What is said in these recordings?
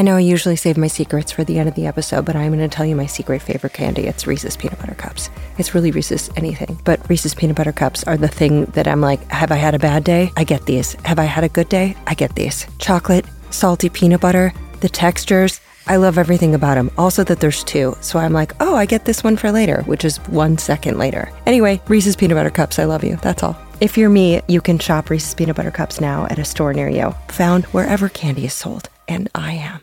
I know I usually save my secrets for the end of the episode, but I'm going to tell you my secret favorite candy. It's Reese's Peanut Butter Cups. It's really Reese's anything, but Reese's Peanut Butter Cups are the thing that I'm like, have I had a bad day? I get these. Have I had a good day? I get these. Chocolate, salty peanut butter, the textures. I love everything about them. Also, that there's two. So I'm like, oh, I get this one for later, which is one second later. Anyway, Reese's Peanut Butter Cups, I love you. That's all. If you're me, you can shop Reese's Peanut Butter Cups now at a store near you, found wherever candy is sold. And I am.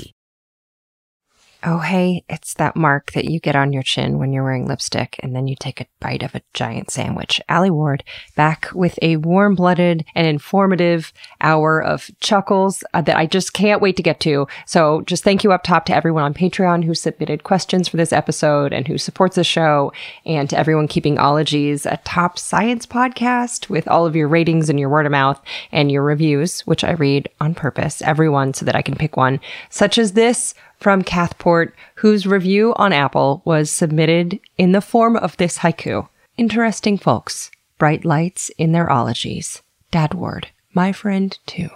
Oh, hey, it's that mark that you get on your chin when you're wearing lipstick and then you take a bite of a giant sandwich. Alie Ward back with a warm blooded and informative hour of chuckles uh, that I just can't wait to get to. So just thank you up top to everyone on Patreon who submitted questions for this episode and who supports the show and to everyone keeping Ologies a top science podcast with all of your ratings and your word of mouth and your reviews, which I read on purpose, everyone so that I can pick one, such as this from Cathport, whose review on Apple was submitted in the form of this haiku. Interesting folks, bright lights in their ologies. Dad Ward, my friend too.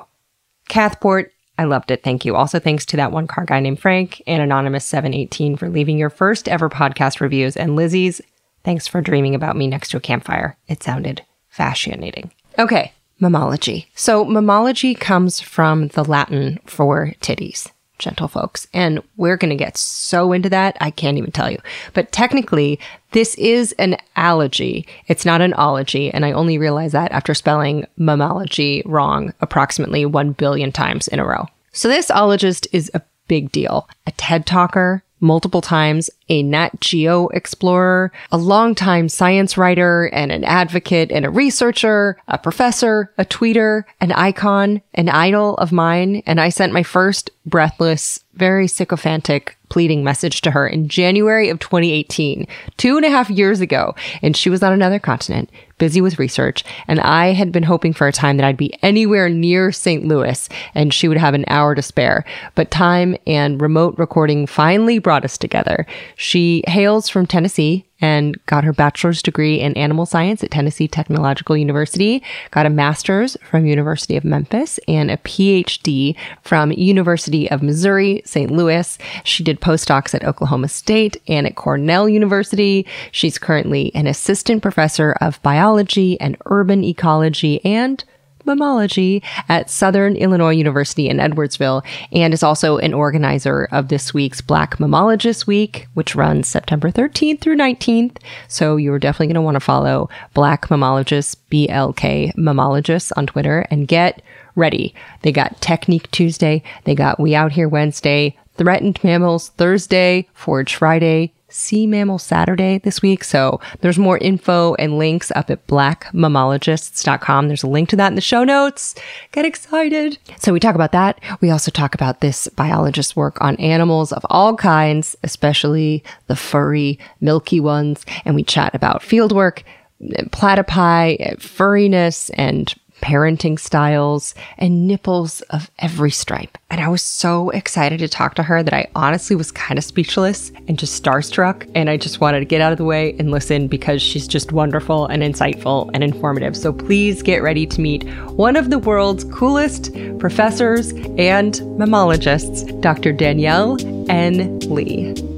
Cathport, I loved it. Thank you. Also, thanks to that one car guy named Frank and Anonymous718 for leaving your first ever podcast reviews. And Lizzie's, thanks for dreaming about me next to a campfire. It sounded fascinating. Okay, mammology. So, mammology comes from the Latin for titties gentle folks. And we're going to get so into that, I can't even tell you. But technically, this is an allergy. It's not an ology. And I only realized that after spelling mammalogy wrong approximately 1 billion times in a row. So this ologist is a big deal. A TED talker, multiple times, a Nat Geo explorer, a longtime science writer and an advocate and a researcher, a professor, a tweeter, an icon, an idol of mine. And I sent my first breathless, very sycophantic pleading message to her in January of 2018, two and a half years ago. And she was on another continent, busy with research. And I had been hoping for a time that I'd be anywhere near St. Louis and she would have an hour to spare. But time and remote recording finally brought us together. She hails from Tennessee and got her bachelor's degree in animal science at Tennessee Technological University, got a master's from University of Memphis and a PhD from University of Missouri, St. Louis. She did postdocs at Oklahoma State and at Cornell University. She's currently an assistant professor of biology and urban ecology and mammalogy at Southern Illinois University in Edwardsville and is also an organizer of this week's Black Mammalogist Week, which runs September 13th through 19th. So you're definitely going to want to follow Black Mammalogists, BLK Mammalogists on Twitter and get ready. They got Technique Tuesday, they got We Out Here Wednesday, Threatened Mammals Thursday, Forge Friday, Sea Mammal Saturday this week. So there's more info and links up at blackmammalogists.com. There's a link to that in the show notes. Get excited. So we talk about that. We also talk about this biologist's work on animals of all kinds, especially the furry, milky ones. And we chat about fieldwork, platypi, furriness, and parenting styles, and nipples of every stripe. And I was so excited to talk to her that I honestly was kind of speechless and just starstruck. And I just wanted to get out of the way and listen because she's just wonderful and insightful and informative. So please get ready to meet one of the world's coolest professors and mammalogists, Dr. Danielle N. Lee.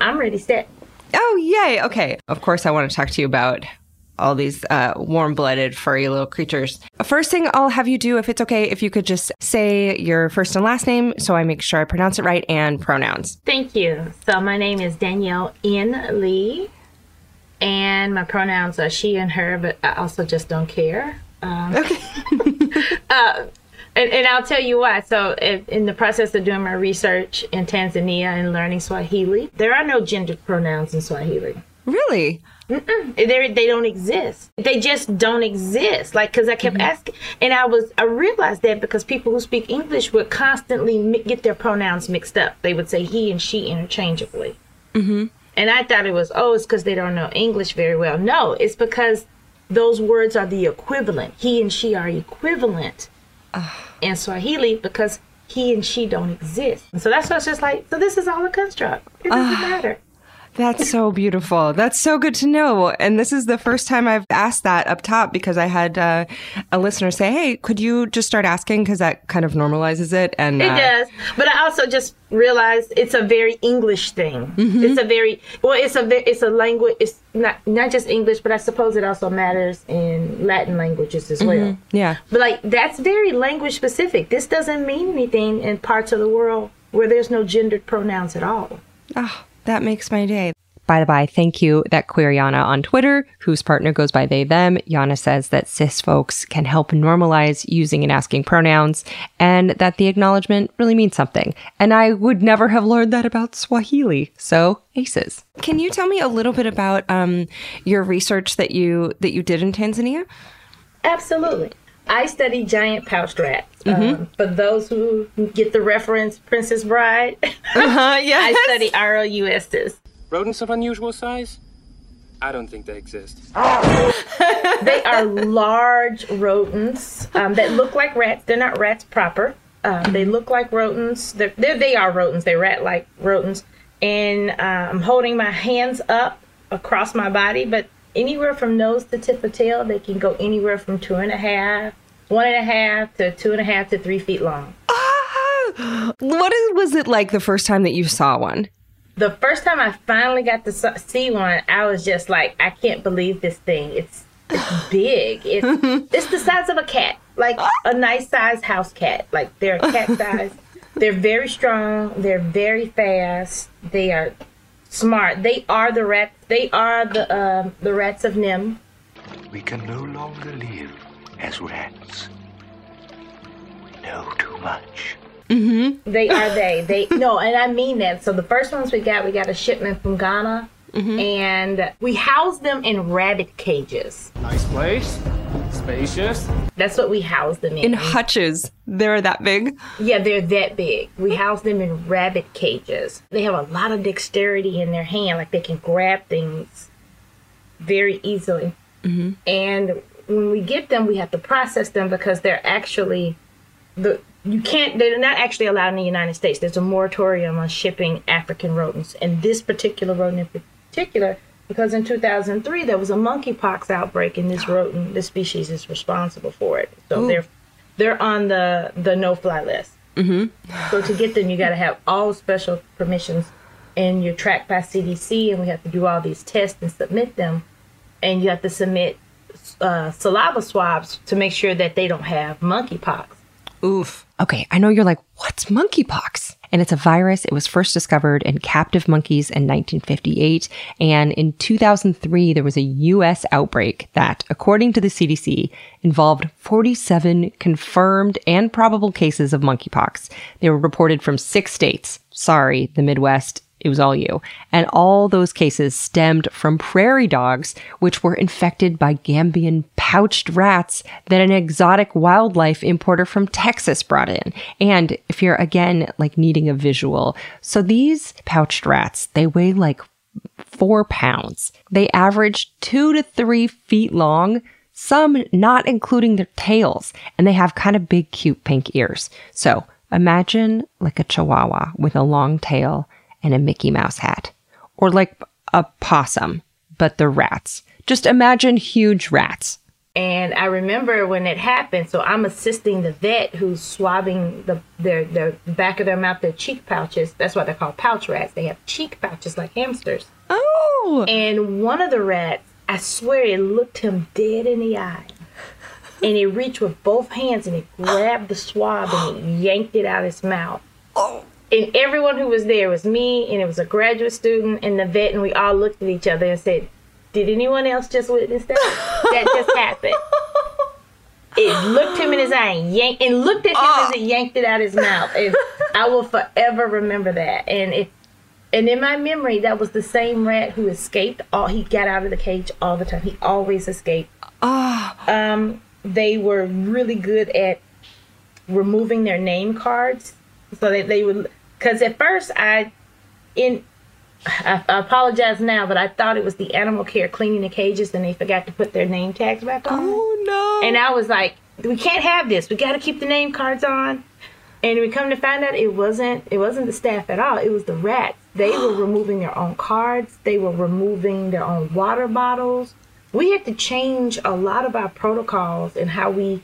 I'm ready, set. Oh, yay. Okay. Of course, I want to talk to you about all these uh, warm blooded, furry little creatures. First thing I'll have you do, if it's okay, if you could just say your first and last name so I make sure I pronounce it right and pronouns. Thank you. So my name is Danielle N. Lee, and my pronouns are she and her, but I also just don't care. Um, Okay. uh, And, and I'll tell you why. So, in, in the process of doing my research in Tanzania and learning Swahili, there are no gendered pronouns in Swahili. Really? They they don't exist. They just don't exist. Like because I kept asking, and I was I realized that because people who speak English would constantly mi- get their pronouns mixed up. They would say he and she interchangeably. Mm-hmm. And I thought it was oh, it's because they don't know English very well. No, it's because those words are the equivalent. He and she are equivalent in Swahili because he and she don't exist. And so that's why it's just like so. This is all a construct. It doesn't ah. matter. That's so beautiful. That's so good to know. And this is the first time I've asked that up top because I had uh, a listener say, "Hey, could you just start asking?" Because that kind of normalizes it. And It uh, does, but I also just realized it's a very English thing. Mm-hmm. It's a very well. It's a it's a language. It's not not just English, but I suppose it also matters in Latin languages as well. Mm-hmm. yeah, But like that's very language specific. This doesn't mean anything in parts of the world where there's no gendered pronouns at all. oh, that makes my day. By the by, thank you that queer Yana on Twitter, whose partner goes by they them. Yana says that cis folks can help normalize using and asking pronouns, and that the acknowledgement really means something. And I would never have learned that about Swahili. So aces. Can you tell me a little bit about um, your research that you that you did in Tanzania? Absolutely. I study giant pouched rats. Um, for those who get the reference, Princess Bride, Uh, yeah. I study ROUSs. Rodents of unusual size? I don't think they exist. They are large rodents um, that look like rats. They're not rats proper. Um, they look like rodents. They're, they're, they are rodents. They're rat like rodents. And uh, I'm holding my hands up across my body, but anywhere from nose to tip of tail, they can go anywhere from two and a half, one and a half to two and a half to three feet long. Ah! what is, was it like the first time that you saw one? The first time I finally got to see one, I was just like, I can't believe this thing. It's it's big. It's it's the size of a cat, like a nice sized house cat. Like they're cat size. they're very strong. They're very fast. They are smart. They are the rats. They are the um, the rats of NIMH. We can no longer live as rats. We know too much. Mm-hmm. They are they. They no, and I mean that. So the first ones we got, we got a shipment from Ghana, Mm-hmm. and we house them in rabbit cages. Nice place. Spacious. That's what we house them in. In hutches, they're that big. Yeah, they're that big. We house them in rabbit cages. They have a lot of dexterity in their hand, like they can grab things very easily. Mm-hmm. And when we get them, we have to process them because they're actually the you can't. They're not actually allowed in the United States. There's a moratorium on shipping African rodents, and this particular rodent in particular. Because in 2003 there was a monkeypox outbreak, and this rodent, this species, is responsible for it. So they're they're on the the no fly list. So to get them, you got to have all special permissions, and you're tracked by CDC, and we have to do all these tests and submit them, and you have to submit uh, saliva swabs to make sure that they don't have monkeypox. Oof. Okay, I know you're like, what's monkeypox? And it's a virus. It was first discovered in captive monkeys in 1958. And in 2003, there was a US outbreak that, according to the CDC, involved 47 confirmed and probable cases of monkeypox. They were reported from six states. Sorry, the Midwest it was all you. And all those cases stemmed from prairie dogs, which were infected by Gambian pouched rats that an exotic wildlife importer from Texas brought in. And if you're again like needing a visual, so these pouched rats, they weigh like four pounds. They average two to three feet long, some not including their tails, and they have kind of big, cute pink ears. So imagine like a chihuahua with a long tail and a Mickey Mouse hat, or like a possum, but the rats. Just imagine huge rats. And I remember when it happened, so I'm assisting the vet who's swabbing the their their back of their mouth, their cheek pouches. That's why they're called pouch rats. They have cheek pouches like hamsters. Oh, And one of the rats, I swear, it looked him dead in the eye. And he reached with both hands and he grabbed the swab and he yanked it out of his mouth. Oh, And everyone who was there was me, and it was a graduate student and the vet, and we all looked at each other and said, "Did anyone else just witness that? that just happened." it looked him in his eye and yanked and looked at him Oh. as it yanked it out of his mouth. And I will forever remember that. And it and in my memory, that was the same rat who escaped. All he got out of the cage all the time. He always escaped. Oh, Um, they were really good at removing their name cards, so that they would. Because at first, I in I, I apologize now, but I thought it was the animal care cleaning the cages, and they forgot to put their name tags back on. oh no. And I was like, we can't have this. We got to keep the name cards on. And we come to find out it wasn't it wasn't the staff at all. It was the rats. They were removing their own cards. They were removing their own water bottles. We had to change a lot of our protocols and how we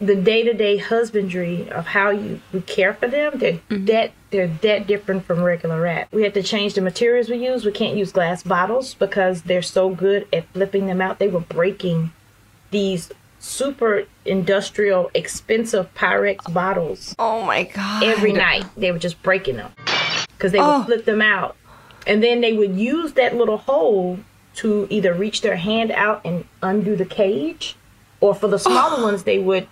the day-to-day husbandry of how you we care for them. They're mm-hmm. that they're that different from regular rat. We had to change the materials we use. We can't use glass bottles because they're so good at flipping them out. They were breaking these super industrial expensive Pyrex bottles oh my god. every night. They were just breaking them because they would Oh. flip them out, and then they would use that little hole to either reach their hand out and undo the cage, or for the smaller ones they would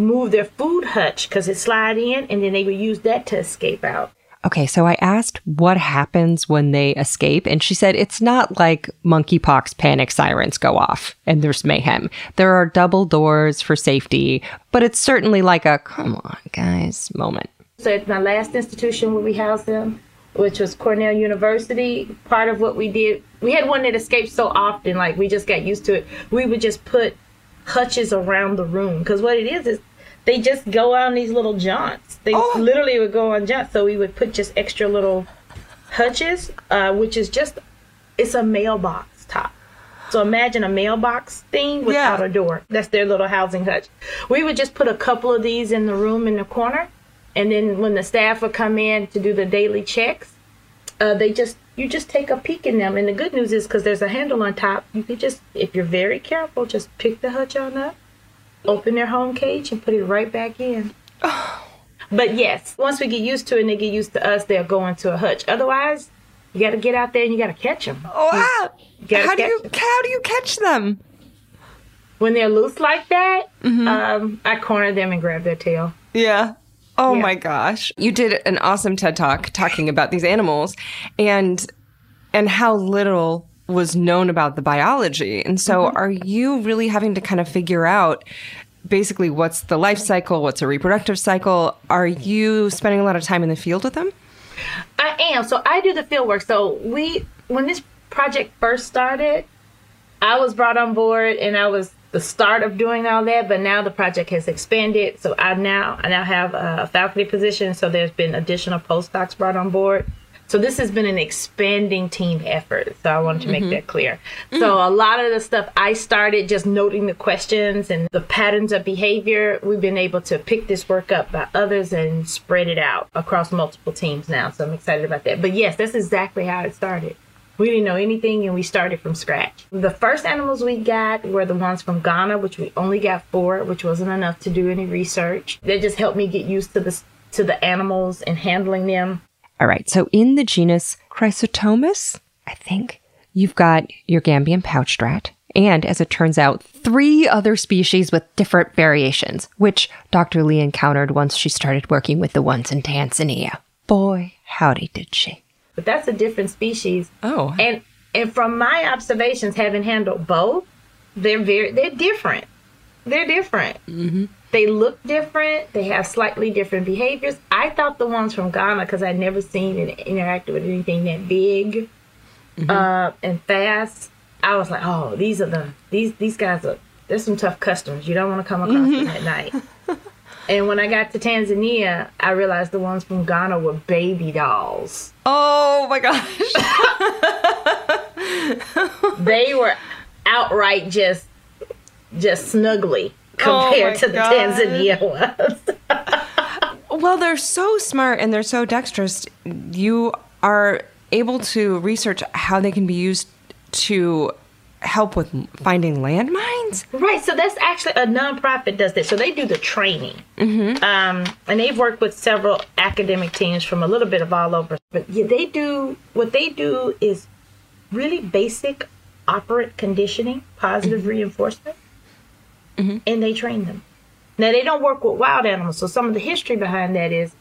move their food hutch because it slide in, and then they would use that to escape out. Okay, so I asked what happens when they escape, and she said it's not like monkeypox panic sirens go off and there's mayhem. There are double doors for safety, but it's certainly like a come on, guys moment. So at my last institution where we housed them, which was Cornell University, part of what we did, we had one that escaped so often, like we just got used to it. We would just put hutches around the room because what it is is they just go on these little jaunts. They literally would go on jaunts. So we would put just extra little hutches, uh, which is just it's a mailbox top. So imagine a mailbox thing without Yeah. a door. That's their little housing hutch. We would just put a couple of these in the room in the corner, and then when the staff would come in to do the daily checks, uh, they just you just take a peek in them. And the good news is because there's a handle on top, you can just if you're very careful, just pick the hutch on up, open their home cage, and put it right back in. But yes, once we get used to it and they get used to us, they'll go into a hutch. Otherwise, you got to get out there and you got to catch them. Oh, ah, how do you catch how do you catch them? When they're loose like that, um, I corner them and grab their tail. Yeah. Oh Yeah. my gosh. You did an awesome TED Talk talking about these animals and and how little was known about the biology. And so mm-hmm. are you really having to kind of figure out basically what's the life cycle, what's a reproductive cycle? Are you spending a lot of time in the field with them? I am. So I do the field work. So we, when this project first started, I was brought on board and I was the start of doing all that. But now the project has expanded. So I now I now have a faculty position. So there's been additional postdocs brought on board. So this has been an expanding team effort. So I wanted to make mm-hmm. that clear. Mm-hmm. So a lot of the stuff I started just noting the questions and the patterns of behavior. We've been able to pick this work up by others and spread it out across multiple teams now. So I'm excited about that. But yes, that's exactly how it started. We didn't know anything and we started from scratch. The first animals we got were the ones from Ghana, which we only got four, which wasn't enough to do any research. That just helped me get used to the to the animals and handling them. All right. So in the genus Cricetomys, I think you've got your Gambian pouched rat, and as it turns out, three other species with different variations, which Dr. Lee encountered once she started working with the ones in Tanzania. Boy, howdy did she. But that's a different species. Oh. And and from my observations, having handled both, they're very they're different. They're different. Mm-hmm. They look different. They have slightly different behaviors. I thought the ones from Ghana, because I'd never seen and interacted with anything that big uh, and fast. I was like, oh, these are the these these guys are. There's some tough customers. You don't want to come across them at night. And when I got to Tanzania, I realized the ones from Ghana were baby dolls. Oh my gosh. they were outright just just snuggly compared my to the. Tanzania ones. Well, they're so smart and they're so dexterous. You are able to research how they can be used to help with finding landmines. right, so that's actually a nonprofit does this. So they do the training, mm-hmm. um, and they've worked with several academic teams from a little bit of all over. But yeah, they do what they do is really basic operant conditioning, positive reinforcement. And they train them. Now they don't work with wild animals, so some of the history behind that is,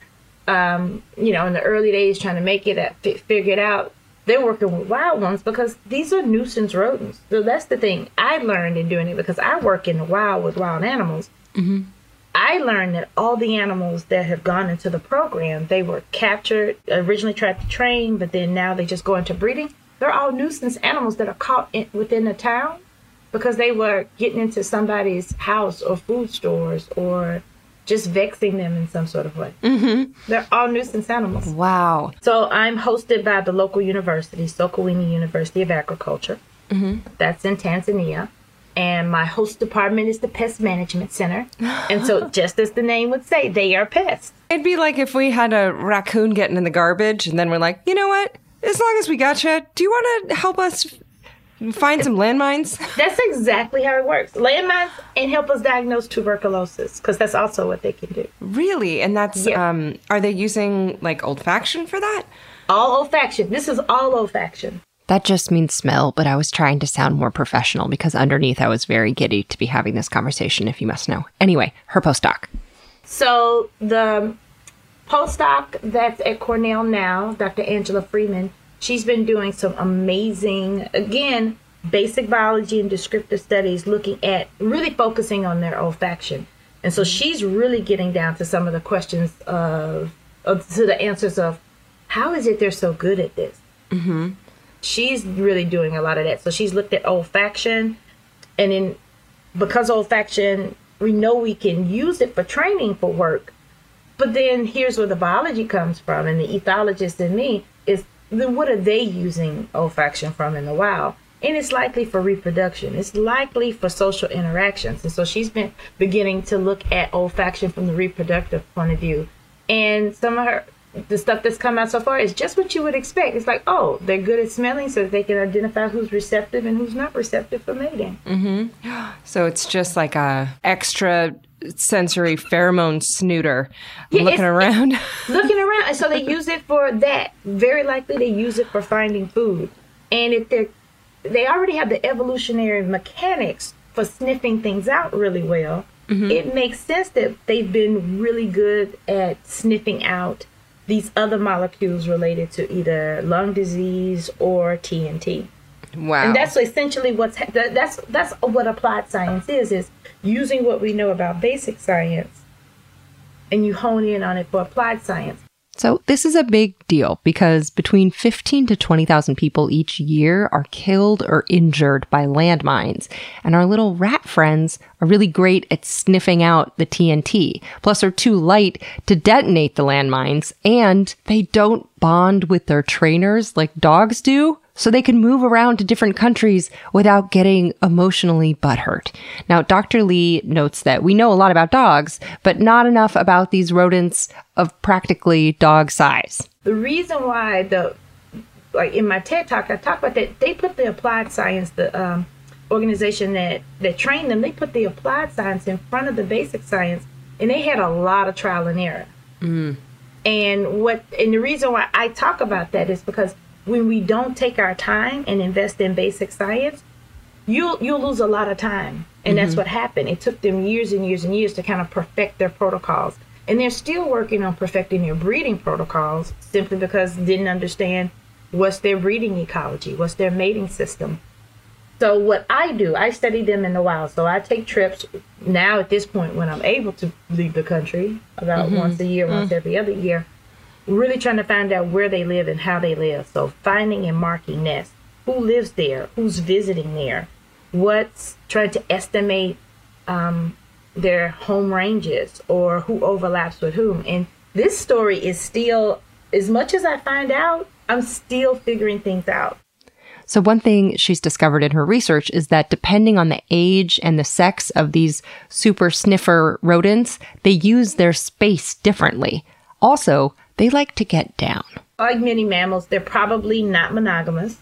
um, you know, in the early days trying to make it at, fi- figure it out. They're working with wild ones because these are nuisance rodents. So that's the thing I learned in doing it because I work in the wild with wild animals. I learned that all the animals that have gone into the program, they were captured, originally tried to train, but then now they just go into breeding. They're all nuisance animals that are caught in, within the town because they were getting into somebody's house or food stores or just vexing them in some sort of way. Mm-hmm. They're all nuisance animals. Wow. So I'm hosted by the local university, Sokoine University of Agriculture. That's in Tanzania. And my host department is the Pest Management Center. and so, just as the name would say, they are pests. It'd be like if we had a raccoon getting in the garbage and then we're like, you know what? As long as we got you, do you want to help us find some landmines? That's exactly how it works. Landmines and help us diagnose tuberculosis because that's also what they can do. really? And that's, Yeah. um, are they using like olfaction for that? All olfaction. This is all olfaction. That just means smell, but I was trying to sound more professional because underneath I was very giddy to be having this conversation, if you must know. Anyway, her postdoc. So the postdoc that's at Cornell now, Dr. Angela Freeman, she's been doing some amazing, again, basic biology and descriptive studies looking at really focusing on their olfaction. And so she's really getting down to some of the questions of, of to the answers of how is it they're so good at this? Mm-hmm. She's really doing a lot of that. So she's looked at olfaction and then because olfaction, we know we can use it for training for work. But then here's where the biology comes from, and the ethologist in me is then what are they using olfaction from in the wild? And it's likely for reproduction. It's likely for social interactions. And so she's been beginning to look at olfaction from the reproductive point of view. And some of her the stuff that's come out so far is just what you would expect. It's like, oh, they're good at smelling so they can identify who's receptive and who's not receptive for mating. Mm-hmm. So it's just like a extra sensory pheromone snooter. Yeah, looking around. looking around and so they use it for that. Very likely they use it for finding food. And if they're they already have the evolutionary mechanics for sniffing things out really well mm-hmm. it makes sense that they've been really good at sniffing out these other molecules related to either lung disease or tnt wow. and that's essentially what's that's that's what applied science is is using what we know about basic science and you hone in on it for applied science So this is a big deal because between 15 to 20,000 people each year are killed or injured by landmines. And our little rat friends are really great at sniffing out the TNT. Plus are too light to detonate the landmines and they don't bond with their trainers like dogs do. So they can move around to different countries without getting emotionally butthurt. Now, Dr. Lee notes that we know a lot about dogs, but not enough about these rodents of practically dog size. the reason why the like in my TED talk I talk about that they put the applied science the um, organization that that trained them they put the applied science in front of the basic science and they had a lot of trial and error and what and the reason why I talk about that is because when we don't take our time and invest in basic science you'll you'll lose a lot of time. And that's mm-hmm. what happened. It took them years and years and years to kind of perfect their protocols. And they're still working on perfecting their breeding protocols simply because they didn't understand what's their breeding ecology what's their mating system. So what i do i study them in the wild. So i take trips now at this point when i'm able to leave the country about mm-hmm. once a year once mm. every other year really trying to find out where they live and how they live. So finding and marking nests. Who lives there? Who's visiting there? What's trying to estimate um, their home ranges or who overlaps with whom? And this story is still, as much as I find out, I'm still figuring things out. So, one thing she's discovered in her research is that depending on the age and the sex of these super sniffer rodents, they use their space differently. Also, they like to get down. like many mammals, they're probably not monogamous.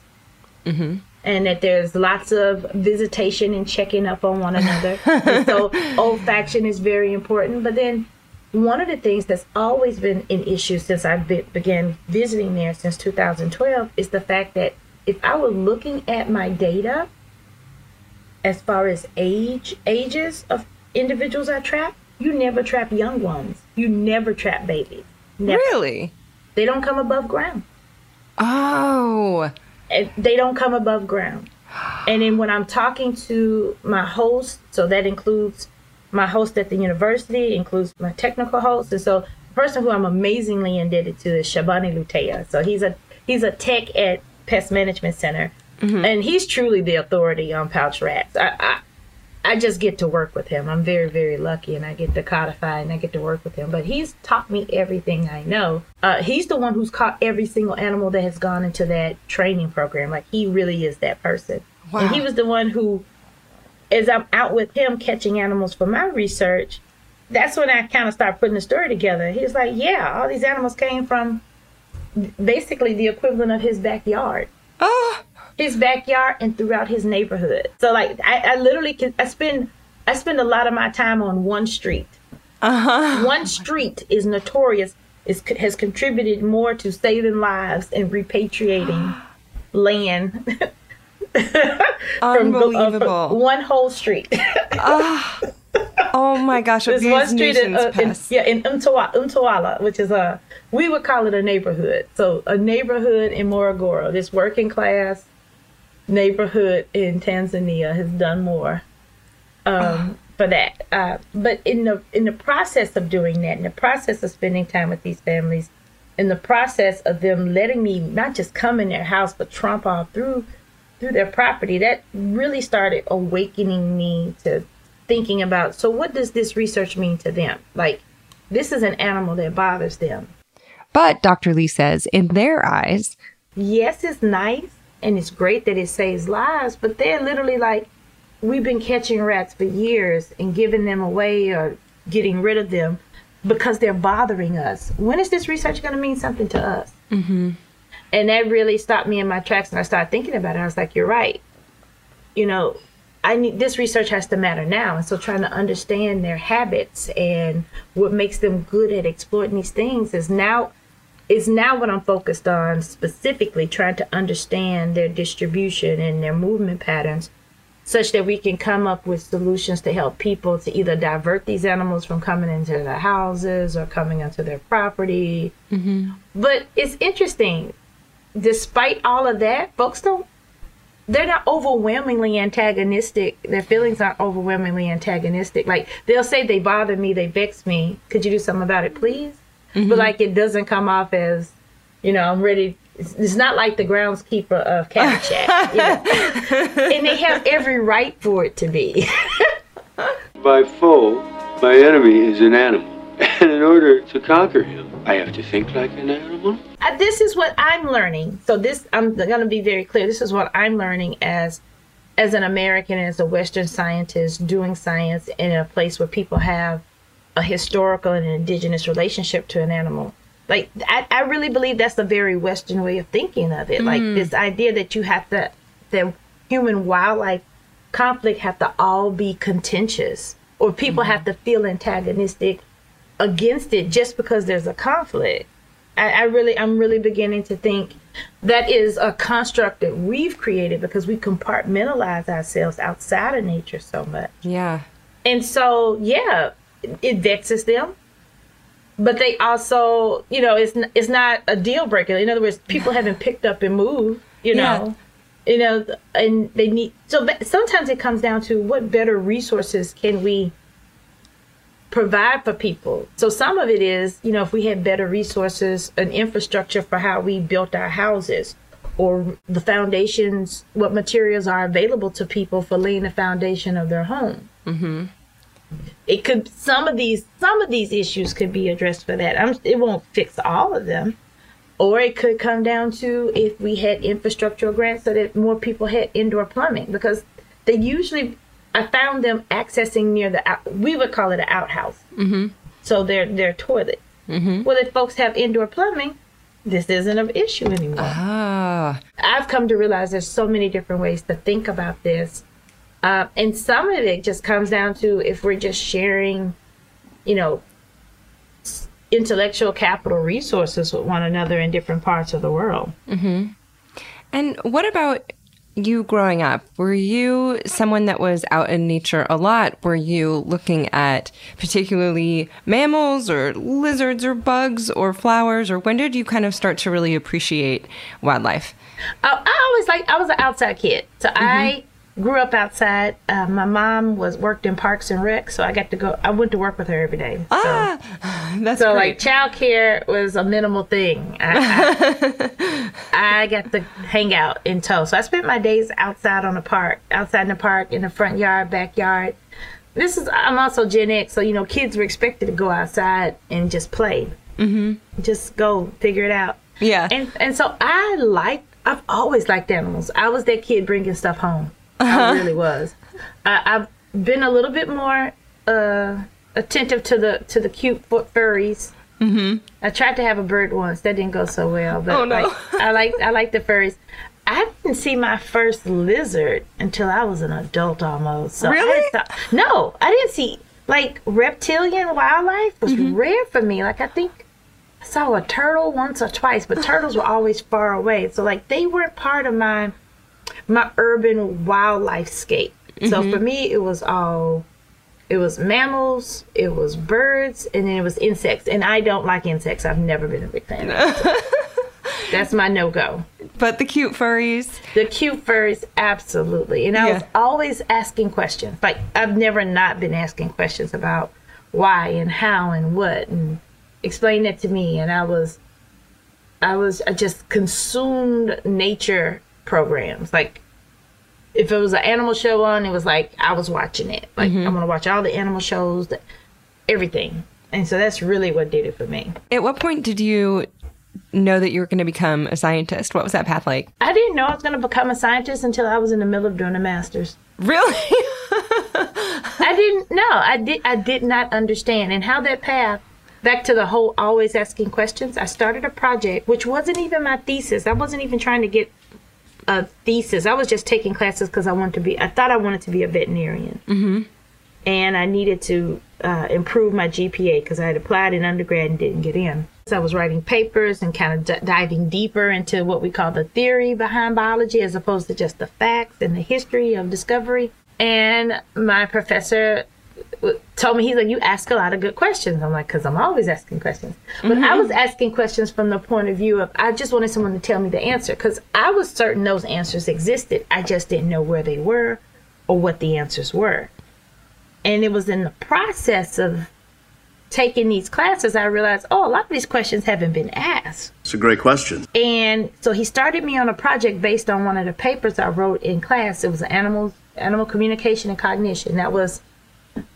Mm-hmm. And that there's lots of visitation and checking up on one another. so olfaction is very important. But then one of the things that's always been an issue since I be- began visiting there since 2012 is the fact that if I were looking at my data as far as age ages of individuals I trap, you never trap young ones. You never trap babies. Never. Really? They don't come above ground. Oh. They don't come above ground. And then when I'm talking to my host, so that includes my host at the university, includes my technical host, and so the person who I'm amazingly indebted to is Shabani Lutea. So he's a he's a tech at Pest Management Center, mm-hmm. and he's truly the authority on pouch rats. I, I I just get to work with him. I'm very, very lucky, and I get to codify and I get to work with him. But he's taught me everything I know. Uh, he's the one who's caught every single animal that has gone into that training program. Like he really is that person. And he was the one who, as I'm out with him catching animals for my research, that's when I kind of start putting the story together. He was like, "Yeah, all these animals came from basically the equivalent of his backyard." Oh. His backyard and throughout his neighborhood. So like I, I literally can I spend I spend a lot of my time on one street. Uh-huh. One street is notorious is has contributed more to saving lives and repatriating land. from- uh, Unbelievable. from one whole street. Oh my gosh, There's one street in, uh, in yeah in Umtawa, Umtawala, which is a we would call it a neighborhood. So a neighborhood in Morogoro, this working class neighborhood in Tanzania has done more um, for that. Uh, but in the in the process of doing that, in the process of spending time with these families, in the process of them letting me not just come in their house but tromp all through through their property, that really started awakening me to thinking about so what does this research mean to them? Like this is an animal that bothers them. But Dr. Lee says, in their eyes, Yes, it's nice and it's great that it saves lives, but they're literally like we've been catching rats for years and giving them away or getting rid of them because they're bothering us. When is this research going to mean something to us? Mm-hmm. And that really stopped me in my tracks, and I started thinking about it. I was like, "You're right. You know, I need this research has to matter now." And so, trying to understand their habits and what makes them good at exploiting these things is now is now what I'm focused on specifically, trying to understand their distribution and their movement patterns such that we can come up with solutions to help people to either divert these animals from coming into their houses or coming onto their property. Mm-hmm. But it's interesting. Despite all of that, folks don't, they're not overwhelmingly antagonistic. Their feelings aren't overwhelmingly antagonistic. Like they'll say they bother me, they vex me. Could you do something about it, please? But like it doesn't come off as, you know, I'm ready. It's, it's not like the groundskeeper of Caddyshack. you know? and they have every right for it to be. My foe, my enemy, is an animal. And in order to conquer him, I have to think like an animal. Uh, this is what I'm learning. So this, I'm going to be very clear. This is what I'm learning as, as an American, as a Western scientist doing science in a place where people have a historical and indigenous relationship to an animal. Like I, I really believe that's a very Western way of thinking of it. Like mm. this idea that you have to, that human wildlife conflict have to all be contentious, or people mm-hmm. have to feel antagonistic against it just because there's a conflict. I, I really, I'm really beginning to think that is a construct that we've created because we compartmentalize ourselves outside of nature so much. yeah. And so, yeah, it- vexes them. But they also, you know, it's it's not a deal breaker. In other words, people haven't picked up and moved, you know. You know, and they need so sometimes it comes down to what better resources can we provide for people. So some of it is, you know, if we had better resources and infrastructure for how we built our houses or the foundations, what materials are available to people for laying the foundation of their home. Mm-hmm. It could some of these some of these issues could be addressed for that. I'm, it won't fix all of them, or it could come down to if we had infrastructural grants so that more people had indoor plumbing because they usually I found them accessing near the out, we would call it an outhouse. Mm-hmm. So their their toilet. Mm-hmm. Well, if folks have indoor plumbing, this isn't an issue anymore. Ah. I've come to realize there's so many different ways to think about this. Uh, and some of it just comes down to if we're just sharing, you know, intellectual capital resources with one another in different parts of the world. And what about you growing up, were you someone that was out in nature a lot? Were you looking at particularly mammals or lizards or bugs or flowers? Or when did you kind of start to really appreciate wildlife? I, I always like I was an outside kid, so I grew up outside. Uh, my mom was worked in Parks and Rec, so I got to go. I went to work with her every day. So, Ah, that's so great. like childcare was a minimal thing. I, I, I got to hang out in tow, so I spent my days outside on the park, outside in the park, in the front yard, backyard. This is I'm also Gen X, so you know kids were expected to go outside and just play, mm-hmm. just go figure it out. yeah. And and so I like I've always liked animals. I was that kid bringing stuff home. I really was. I, I've been a little bit more uh, attentive to the to the cute foot furries. Mm-hmm. I tried to have a bird once. That didn't go so well. But Oh, no. like, I like I like the furries. I didn't see my first lizard until I was an adult almost. So I Really? thought- no, I didn't see like reptilian wildlife was Mm-hmm. rare for me. Like I think I saw a turtle once or twice, but turtles were always far away. So like they weren't part of my my urban wildlife scape. So Mm-hmm. for me it was all it was mammals, it was birds, and then it was insects. And I don't like insects. I've never been a big fan. of. That's my no go. but the cute furries. The cute furries, absolutely. And I was always asking questions. Like I've never not been asking questions about why and how and what and explain that to me. And I was, I was, I just consumed nature programs. Like if it was an animal show on, it was like I was watching it. Like Mm-hmm. I'm gonna watch all the animal shows, that, everything. And so that's really what did it for me. At what point did you know that you were going to become a scientist? What was that path like? I didn't know I was gonna become a scientist until I was in the middle of doing a master's. Really? I didn't know. I did. I did not understand, and how that path. Back to the whole always asking questions. I started a project, which wasn't even my thesis. I wasn't even trying to get a thesis. I was just taking classes because I wanted to be. I thought I wanted to be a veterinarian, mm-hmm. and I needed to uh, improve my GPA because I had applied in undergrad and didn't get in. So I was writing papers and kind of d- diving deeper into what we call the theory behind biology, as opposed to just the facts and the history of discovery. And my professor told me he's like you ask a lot of good questions i'm like because i'm always asking questions but i mm-hmm. was asking questions from the point of view of i just wanted someone to tell me the answer because i was certain those answers existed i just didn't know where they were or what the answers were and it was in the process of taking these classes i realized oh a lot of these questions haven't been asked It's a great question. and so he started me on a project based on one of the papers I wrote in class. It was animal animal communication and cognition. That was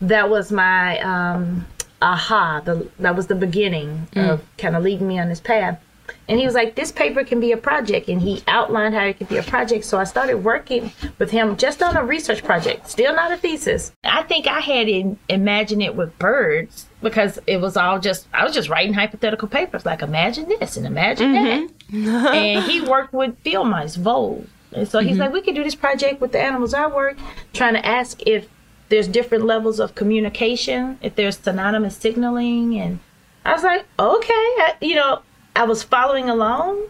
that was my um, aha. The, that was the beginning mm. of kind of leading me on this path. And he was like, "This paper can be a project," and he outlined how it could be a project. So I started working with him just on a research project, still not a thesis. I think I had in, imagined it with birds because it was all just I was just writing hypothetical papers, like imagine this and imagine that mm-hmm. and he worked with field mice, voles. And so he's mm-hmm. like, we could do this project with the animals I work, trying to ask if there's different levels of communication, if there's synonymous signaling. And I was like, okay, I, you know, I was following along.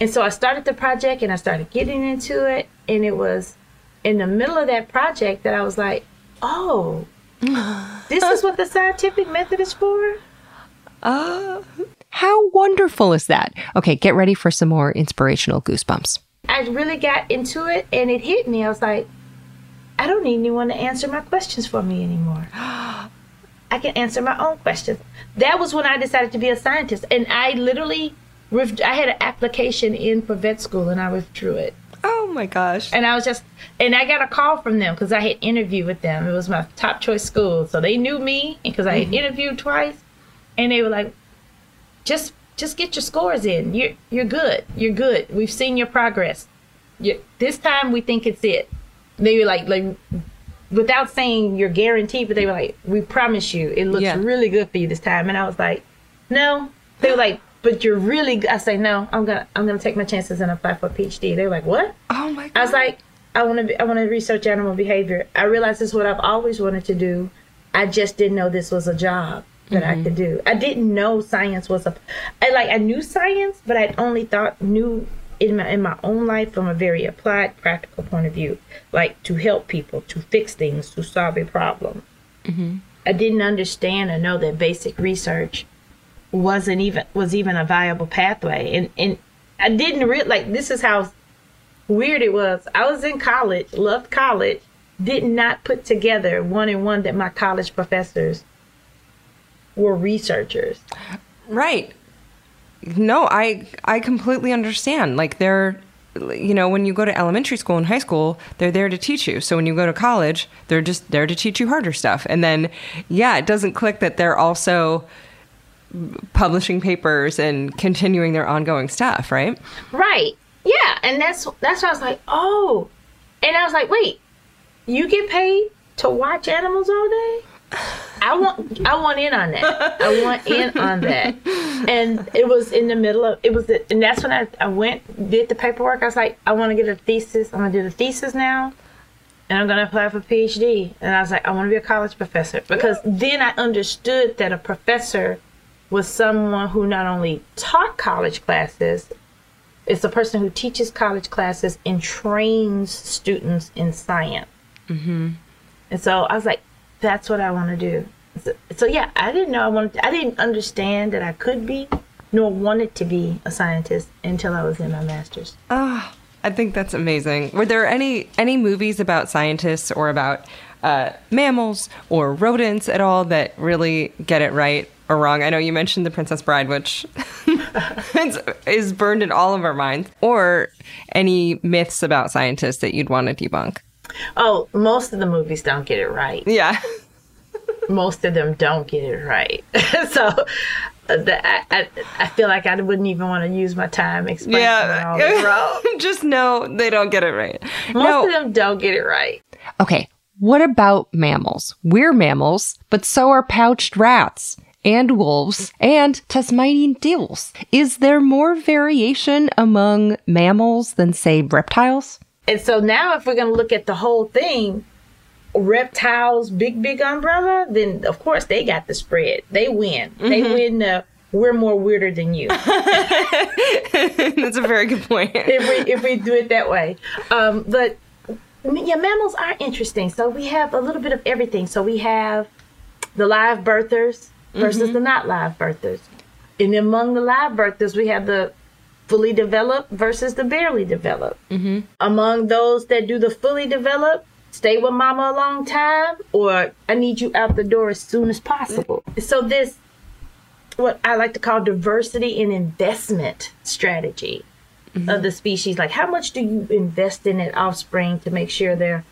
And so I started the project and I started getting into it. And it was in the middle of that project that I was like, oh, this is what the scientific method is for? Uh, how wonderful is that? Okay, get ready for some more inspirational goosebumps. I really got into it and it hit me. I was like, I don't need anyone to answer my questions for me anymore. I can answer my own questions. That was when I decided to be a scientist. And I literally, I had an application in for vet school and I withdrew it. Oh my gosh. And I was just, and I got a call from them because I had interviewed with them. It was my top choice school. So they knew me because I had mm-hmm. interviewed twice. And they were like, just, just get your scores in. You're, you're good. You're good. We've seen your progress. You, this time we think it's it. They were like, like, without saying you're guaranteed, but they were like, we promise you, it looks Yeah. really good for you this time. And I was like, no. They were like, but you're really. Good. I say no. I'm gonna, I'm gonna take my chances and apply for a PhD. They were like, what? Oh my God. I was like, I want to, I want to research animal behavior. I realized this is what I've always wanted to do. I just didn't know this was a job that I could mm-hmm. do. I didn't know science was a, I like, I knew science, but I only thought knew in my in my own life from a very applied, practical point of view, like to help people, to fix things, to solve a problem. Mm-hmm. I didn't understand or know that basic research wasn't even was even a viable pathway, and and I didn't re- like this is how weird it was. I was in college, loved college, did not put together one and one that my college professors were researchers. Right. No, I I completely understand. Like they're you know, when you go to elementary school and high school, they're there to teach you. So when you go to college, they're just there to teach you harder stuff. And then yeah, it doesn't click that they're also publishing papers and continuing their ongoing stuff, right? Right. Yeah, and that's that's why I was like, oh, and I was like, wait, you get paid to watch animals all day? I want I want in on that. I want in on that. And it was in the middle of it was the, and that's when I, I went did the paperwork. I was like, I want to get a thesis. I'm gonna do the thesis now. And I'm gonna apply for PhD. And I was like, I want to be a college professor because then I understood that a professor was someone who not only taught college classes, it's a person who teaches college classes and trains students in science. Mm-hmm. And so I was like, that's what I want to do. So, so yeah, I didn't know I wanted. I didn't understand that I could be, nor wanted to be a scientist until I was in my master's. Ah, I think that's amazing. Were there any any movies about scientists or about uh, mammals or rodents at all that really get it right or wrong? I know you mentioned The Princess Bride, which is burned in all of our minds. Or any myths about scientists that you'd want to debunk? Oh, most of the movies don't get it right. Yeah. most of them don't get it right. so the, I, I, I feel like I wouldn't even want to use my time explaining yeah. all is wrong. Just know they don't get it right. Most no. of them don't get it right. Okay, what about mammals? We're mammals, but so are pouched rats and wolves and Tasmanian devils. Is there more variation among mammals than, say, reptiles? And so now, if we're going to look at the whole thing, reptiles, big, big umbrella, then of course they got the spread. They win. Mm-hmm. They win the we're more weirder than you. That's a very good point. if we if we do it that way, um, but yeah, mammals are interesting. So we have a little bit of everything. So we have the live birthers versus mm-hmm. the not live birthers, and among the live birthers, we have the fully developed versus the barely developed. Mm-hmm. Among those that do the fully developed, stay with mama a long time, or I need you out the door as soon as possible. So this, what I like to call diversity and investment strategy mm-hmm. of the species. Like, how much do you invest in an offspring to make sure they're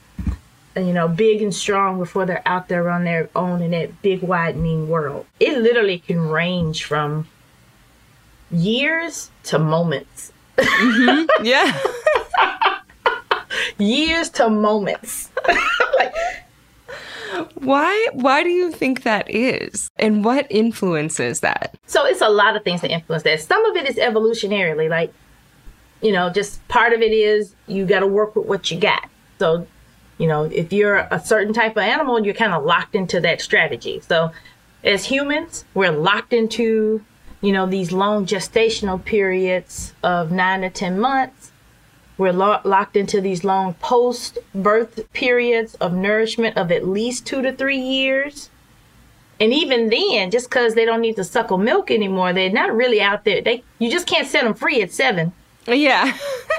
you know, big and strong before they're out there on their own in that big widening world. It literally can range from years to moments. Mm-hmm. Yeah. years to moments. like, why why do you think that is? And what influences that? So it's a lot of things that influence that. Some of it is evolutionarily like you know, just part of it is you got to work with what you got. So, you know, if you're a certain type of animal, you're kind of locked into that strategy. So, as humans, we're locked into you know, these long gestational periods of nine to 10 months. We're lo- locked into these long post birth periods of nourishment of at least two to three years. And even then, just because they don't need to suckle milk anymore, they're not really out there. They You just can't set them free at seven. Yeah.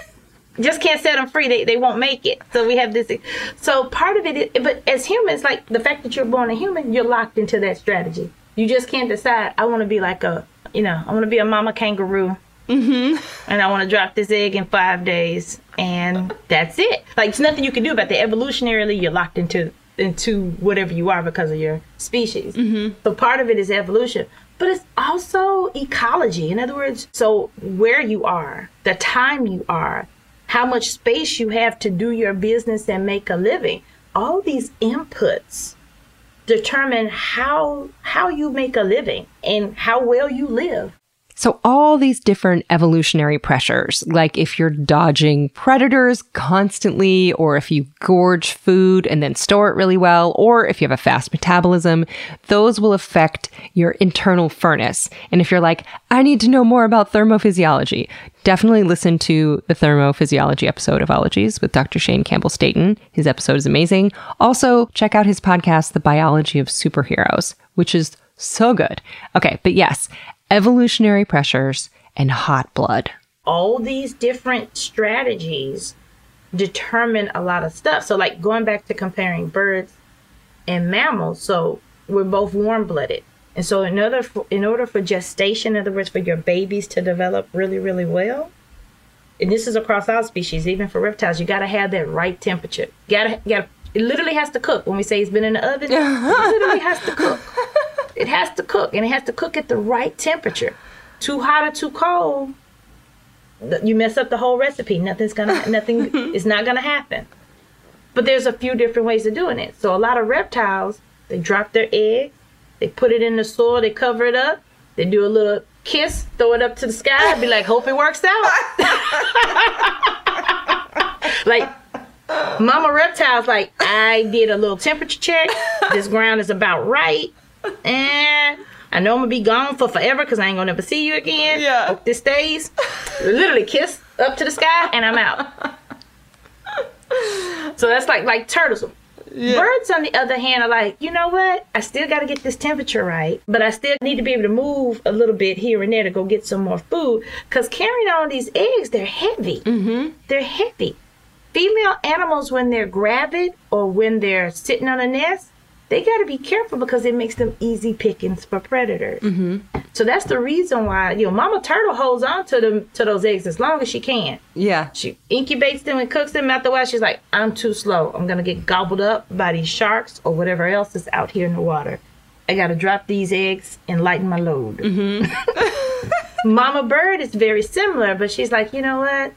just can't set them free. They, they won't make it. So we have this. So part of it, is, but as humans, like the fact that you're born a human, you're locked into that strategy. You just can't decide, I want to be like a you know, I want to be a mama kangaroo. Mm-hmm. And I want to drop this egg in five days, and that's it. Like, there's nothing you can do about that. Evolutionarily, you're locked into into whatever you are because of your species. Mm-hmm. So part of it is evolution, but it's also ecology. In other words, so where you are, the time you are, how much space you have to do your business and make a living. All these inputs determine how how you make a living and how well you live. So all these different evolutionary pressures, like if you're dodging predators constantly, or if you gorge food and then store it really well, or if you have a fast metabolism, those will affect your internal furnace. And if you're like, I need to know more about thermophysiology, definitely listen to the thermophysiology episode of Ologies with Dr. Shane Campbell Staton. His episode is amazing. Also, check out his podcast, The Biology of Superheroes, which is so good. Okay, but yes, evolutionary pressures and hot blood. all these different strategies determine a lot of stuff. So, like going back to comparing birds and mammals, so we're both warm blooded. And so, in order, for, in order for gestation, in other words, for your babies to develop really, really well, and this is across all species, even for reptiles, you got to have that right temperature. Got to, got to, it literally has to cook. When we say it's been in the oven, it literally has to cook. It has to cook, and it has to cook at the right temperature. Too hot or too cold, you mess up the whole recipe. Nothing's gonna, nothing is not gonna happen. But there's a few different ways of doing it. So a lot of reptiles, they drop their egg, they put it in the soil, they cover it up, they do a little kiss, throw it up to the sky, and be like, hope it works out. like Mama reptiles, like I did a little temperature check. This ground is about right, and I know I'm gonna be gone for forever because I ain't gonna never see you again. Yeah. Hope this stays. Literally kiss up to the sky, and I'm out. So that's like like turtles. Birds, on the other hand, are like, you know what? I still got to get this temperature right, but I still need to be able to move a little bit here and there to go get some more food. Because carrying on these eggs, they're heavy. Mm-hmm. They're heavy. Female animals, when they're gravid or when they're sitting on a nest, they got to be careful because it makes them easy pickings for predators. Mm-hmm. So that's the reason why you know Mama Turtle holds on to them to those eggs as long as she can. Yeah. She incubates them and cooks them. After a while, she's like, I'm too slow. I'm going to get gobbled up by these sharks or whatever else is out here in the water. I got to drop these eggs and lighten my load. Mama Bird is very similar, but she's like, you know what?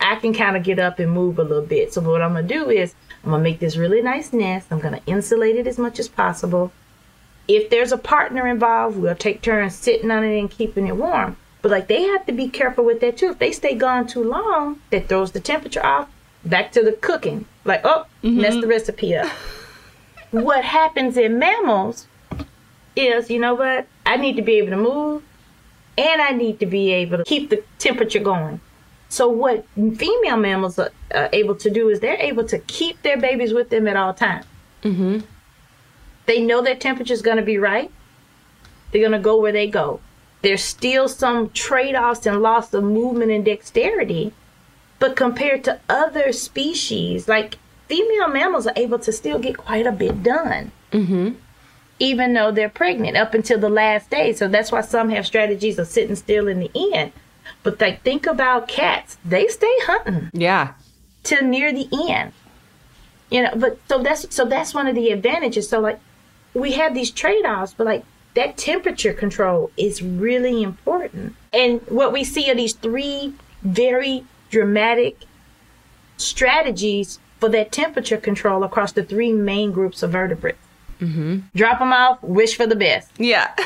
I can kind of get up and move a little bit. So, what I'm going to do is, I'm to make this really nice nest. I'm to insulate it as much as possible. If there's a partner involved, we'll take turns sitting on it and keeping it warm. But like they have to be careful with that too. If they stay gone too long, that throws the temperature off. Back to the cooking. Like, oh, mm-hmm. mess the recipe up. what happens in mammals is, you know what? I need to be able to move and I need to be able to keep the temperature going. So what female mammals are uh, able to do is they're able to keep their babies with them at all times. They know their temperature is going to be right. They're going to go where they go. There's still some trade-offs and loss of movement and dexterity, but compared to other species, like female mammals are able to still get quite a bit done. Mm-hmm. Even though they're pregnant up until the last day. So that's why some have strategies of sitting still in the end. But like think about cats. They stay hunting Yeah. till near the end. You know, but so that's so that's one of the advantages. So like we have these trade-offs, but like that temperature control is really important. And what we see are these three very dramatic strategies for that temperature control across the three main groups of vertebrates. Mm-hmm. Drop them off, wish for the best. Yeah.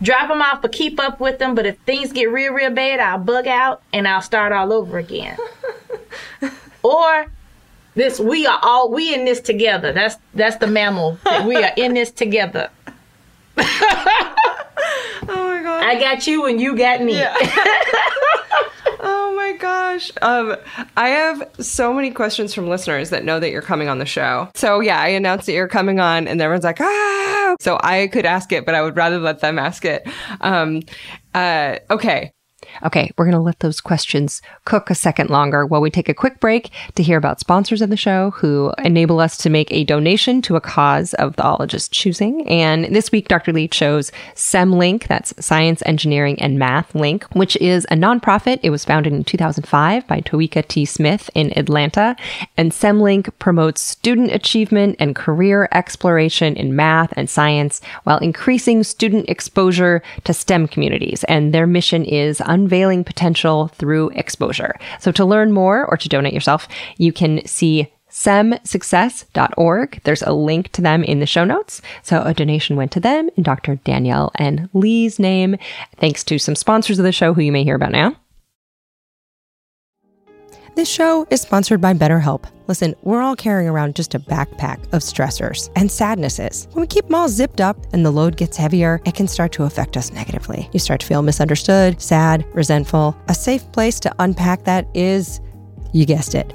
Drop them off, but keep up with them. But if things get real, real bad, I'll bug out and I'll start all over again. or this, we are all we in this together. That's that's the mammal. We are in this together. Oh my god. I got you and you got me. Oh my gosh. Um, I have so many questions from listeners that know that you're coming on the show. So yeah, I announced that you're coming on and everyone's like, ah. So I could ask it, but I would rather let them ask it. Um, uh, okay. Okay, we're going to let those questions cook a second longer while we take a quick break to hear about sponsors of the show who enable us to make a donation to a cause of the ologist's choosing. And this week, Dr. Lee chose SEMLink, that's Science, Engineering, and Math Link, which is a nonprofit. It was founded in 2005 by Tokiwa T. Smith in Atlanta. And SEMLink promotes student achievement and career exploration in math and science while increasing student exposure to STEM communities. And their mission is unveiling potential through exposure. So to learn more or to donate yourself, you can see semsuccess.org. There's a link to them in the show notes. So a donation went to them in Dr. Danielle N. Lee's name. Thanks to some sponsors of the show who you may hear about now. This show is sponsored by BetterHelp. Listen, we're all carrying around just a backpack of stressors and sadnesses. When we keep them all zipped up and the load gets heavier, it can start to affect us negatively. You start to feel misunderstood, sad, resentful. A safe place to unpack that is, you guessed it,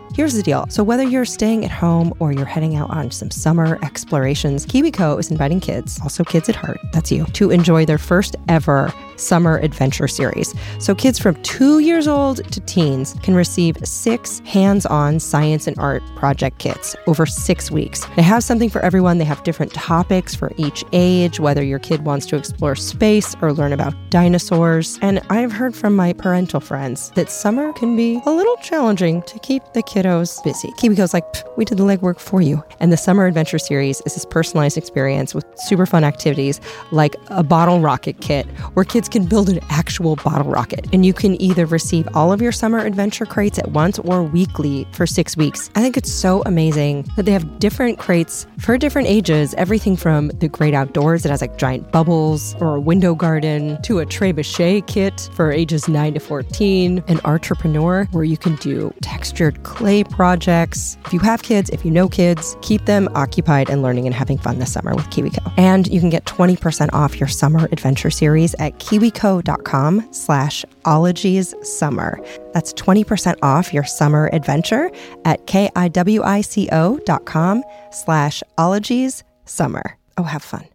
Here's the deal. So, whether you're staying at home or you're heading out on some summer explorations, KiwiCo is inviting kids, also kids at heart, that's you, to enjoy their first ever summer adventure series. So, kids from two years old to teens can receive six hands on science and art project kits over six weeks. They have something for everyone. They have different topics for each age, whether your kid wants to explore space or learn about dinosaurs. And I've heard from my parental friends that summer can be a little challenging to keep the kiddos busy. KiwiCo's like, we did the legwork for you. And the Summer Adventure Series is this personalized experience with super fun activities like a bottle rocket kit where kids can build an actual bottle rocket. And you can either receive all of your summer adventure crates at once or weekly for six weeks. I think it's so amazing that they have different crates for different ages, everything from the great outdoors that has like giant bubbles or a window garden to a trebuchet kit for ages 9 to 14, an entrepreneur where you can do textured clay projects. If you have kids, if you know kids, keep them occupied and learning and having fun this summer with KiwiCo. And you can get 20% off your summer adventure series at Kiwi kiwico.com slash ologies summer. That's 20% off your summer adventure at K-I-W-I-C-O dot com slash ologies summer. Oh, have fun.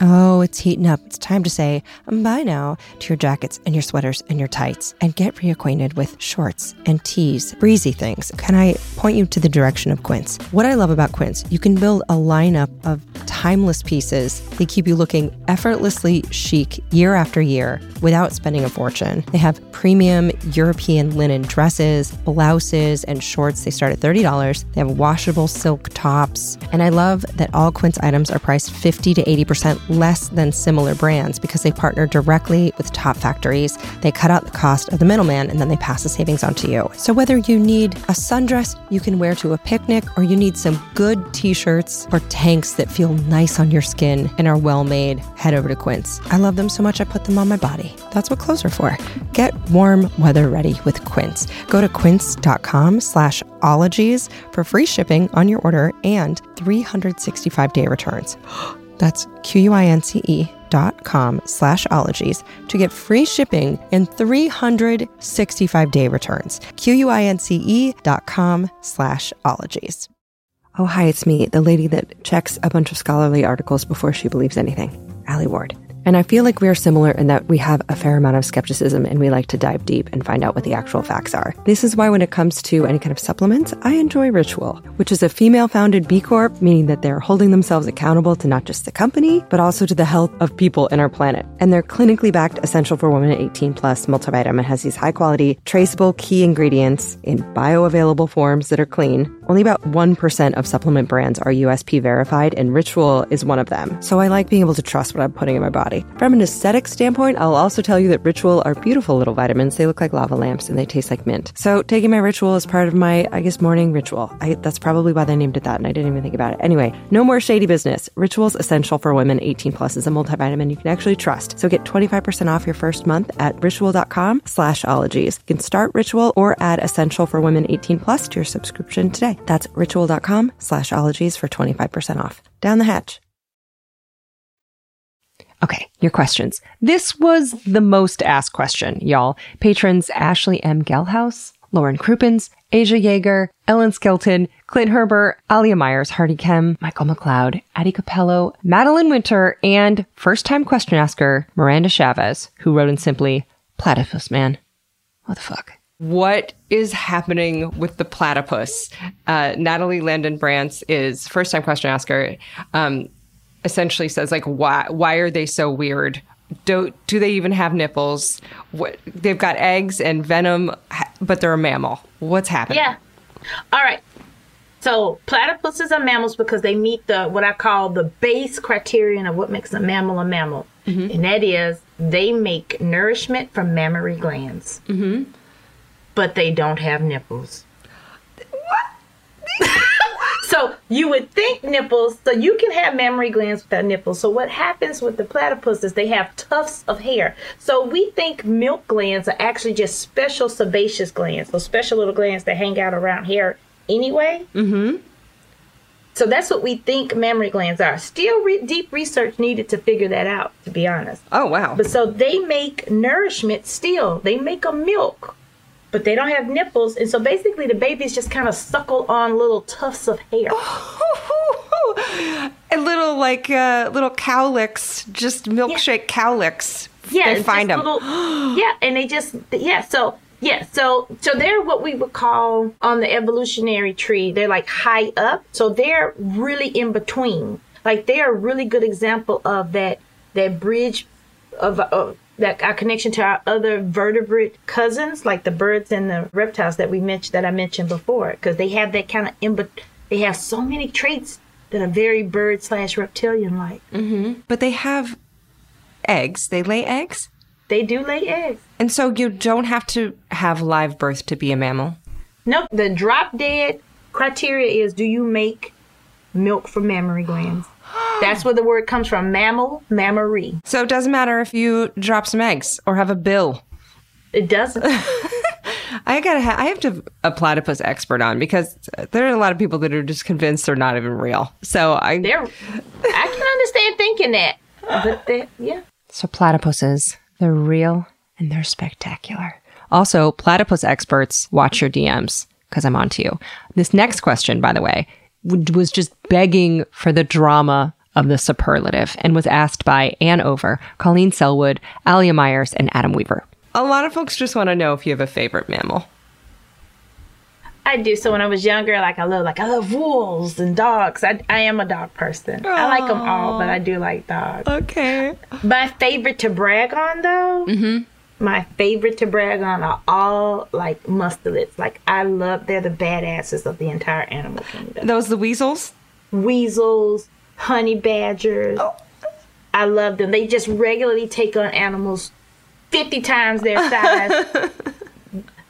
Oh, it's heating up. It's time to say bye now to your jackets and your sweaters and your tights and get reacquainted with shorts and tees, breezy things. Can I point you to the direction of Quince? What I love about Quince, you can build a lineup of timeless pieces. They keep you looking effortlessly chic year after year without spending a fortune. They have premium European linen dresses, blouses, and shorts. They start at $30. They have washable silk tops. And I love that all Quince items are priced 50 to 80% less than similar brands because they partner directly with top factories. They cut out the cost of the middleman and then they pass the savings on to you. So whether you need a sundress you can wear to a picnic or you need some good t-shirts or tanks that feel nice on your skin and are well made, head over to Quince. I love them so much I put them on my body. That's what clothes are for. Get warm weather ready with Quince. Go to quince.com slash ologies for free shipping on your order and 365 day returns. That's Q-U-I-N-C-E dot com slash ologies to get free shipping and 365 day returns. Q-U-I-N-C-E dot com slash ologies. Oh, hi, it's me, the lady that checks a bunch of scholarly articles before she believes anything. Allie Ward. And I feel like we are similar in that we have a fair amount of skepticism and we like to dive deep and find out what the actual facts are. This is why when it comes to any kind of supplements, I enjoy Ritual, which is a female founded B Corp, meaning that they're holding themselves accountable to not just the company, but also to the health of people in our planet. And their clinically backed essential for women 18 plus multivitamin has these high quality, traceable key ingredients in bioavailable forms that are clean. Only about 1% of supplement brands are USP verified, and Ritual is one of them. So I like being able to trust what I'm putting in my body. From an aesthetic standpoint, I'll also tell you that Ritual are beautiful little vitamins. They look like lava lamps and they taste like mint. So taking my Ritual is part of my, I guess, morning ritual. I, that's probably why they named it that, and I didn't even think about it. Anyway, no more shady business. Ritual's essential for women 18 plus is a multivitamin you can actually trust. So get 25% off your first month at ritual.com slash ologies. You can start Ritual or add essential for women 18 plus to your subscription today. That's ritual.com slash ologies for 25% off. Down the hatch. Okay, your questions. This was the most asked question, y'all. Patrons Ashley M. Gelhaus, Lauren Krupins, Asia Yeager, Ellen Skelton, Clint Herbert, Alia Myers, Hardy Kem, Michael McLeod, Addie Capello, Madeline Winter, and first time question asker Miranda Chavez, who wrote in simply, Platypus Man. What the fuck? What is happening with the platypus? Uh, Natalie Landon Brantz is first time question asker. Um, essentially says like why why are they so weird do do they even have nipples what they've got eggs and venom but they're a mammal what's happening Yeah. All right. So platypuses are mammals because they meet the what I call the base criterion of what makes a mammal a mammal, and that is they make nourishment from mammary glands. Mm-hmm. But they don't have nipples. So you would think nipples, so you can have mammary glands without nipples. So what happens with the platypus is they have tufts of hair. So we think milk glands are actually just special sebaceous glands, those special little glands that hang out around hair anyway. Mm-hmm. So that's what we think mammary glands are. Still re- deep research needed to figure that out, to be honest. oh wow But so they make nourishment still. They make a milk, but they don't have nipples. And so basically the babies just kind of suckle on little tufts of hair. a little like uh, little cowlicks just milkshake cowlicks Yeah, they find them little- yeah, and they just yeah. So yeah, so so they're what we would call on the evolutionary tree. They're like high up, so they're really in between. Like they're a really good example of that that bridge of. of that our connection to our other vertebrate cousins, like the birds and the reptiles that we mentioned that I mentioned before, because they have that kind of in, they have so many traits that are very bird slash reptilian like. Mm-hmm. but they have eggs they lay eggs They do lay eggs. and so you don't have to have live birth to be a mammal Nope. The drop dead criteria is do you make milk from mammary glands? That's where the word comes from mammal, mammary. so it doesn't matter if you drop some eggs or have a bill It doesn't. I gotta. Ha- I have to a platypus expert on because there are a lot of people that are just convinced they're not even real. So I. They're, I can understand thinking that. But they, yeah. So platypuses, they're real and they're spectacular. Also, platypus experts, watch your DMs because I'm on to you. This next question, by the way, w- was just begging for the drama of the superlative and was asked by Ann Over, Colleen Selwood, Alia Myers, and Adam Weaver. A lot of folks just want to know if you have a favorite mammal. I do. So when I was younger, like I love, like I love wolves and dogs. I, I am a dog person. I like them all, but I do like dogs. Okay. My favorite to brag on, though, Mm-hmm. my favorite to brag on are all like mustelids. Like I love, they're the badasses of the entire animal kingdom. Those the weasels? Weasels, honey badgers. Oh. I love them. They just regularly take on animals 50 times their size.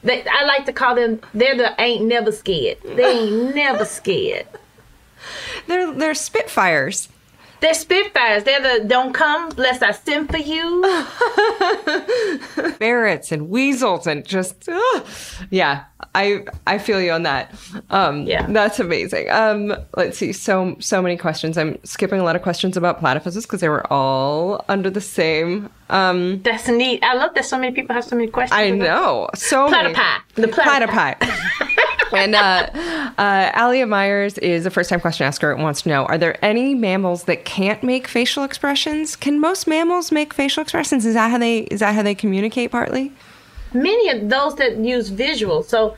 they, I like to call them, they're the ain't never scared. They ain't never scared. They're they're spitfires. They're spitfires. They're the don't come lest I send for you. ferrets and weasels and just yeah i i feel you on that um Yeah. that's amazing um let's see so so many questions i'm skipping a lot of questions about platypuses because they were all under the same um That's neat. I love that so many people have so many questions. i know so many Platypi. The platypi. platypi and uh uh alia myers is a first time question asker and wants to know are there any mammals that can't make facial expressions? Can most mammals make facial expressions? Is that how they is that how they communicate partly? Many of those that use visual. So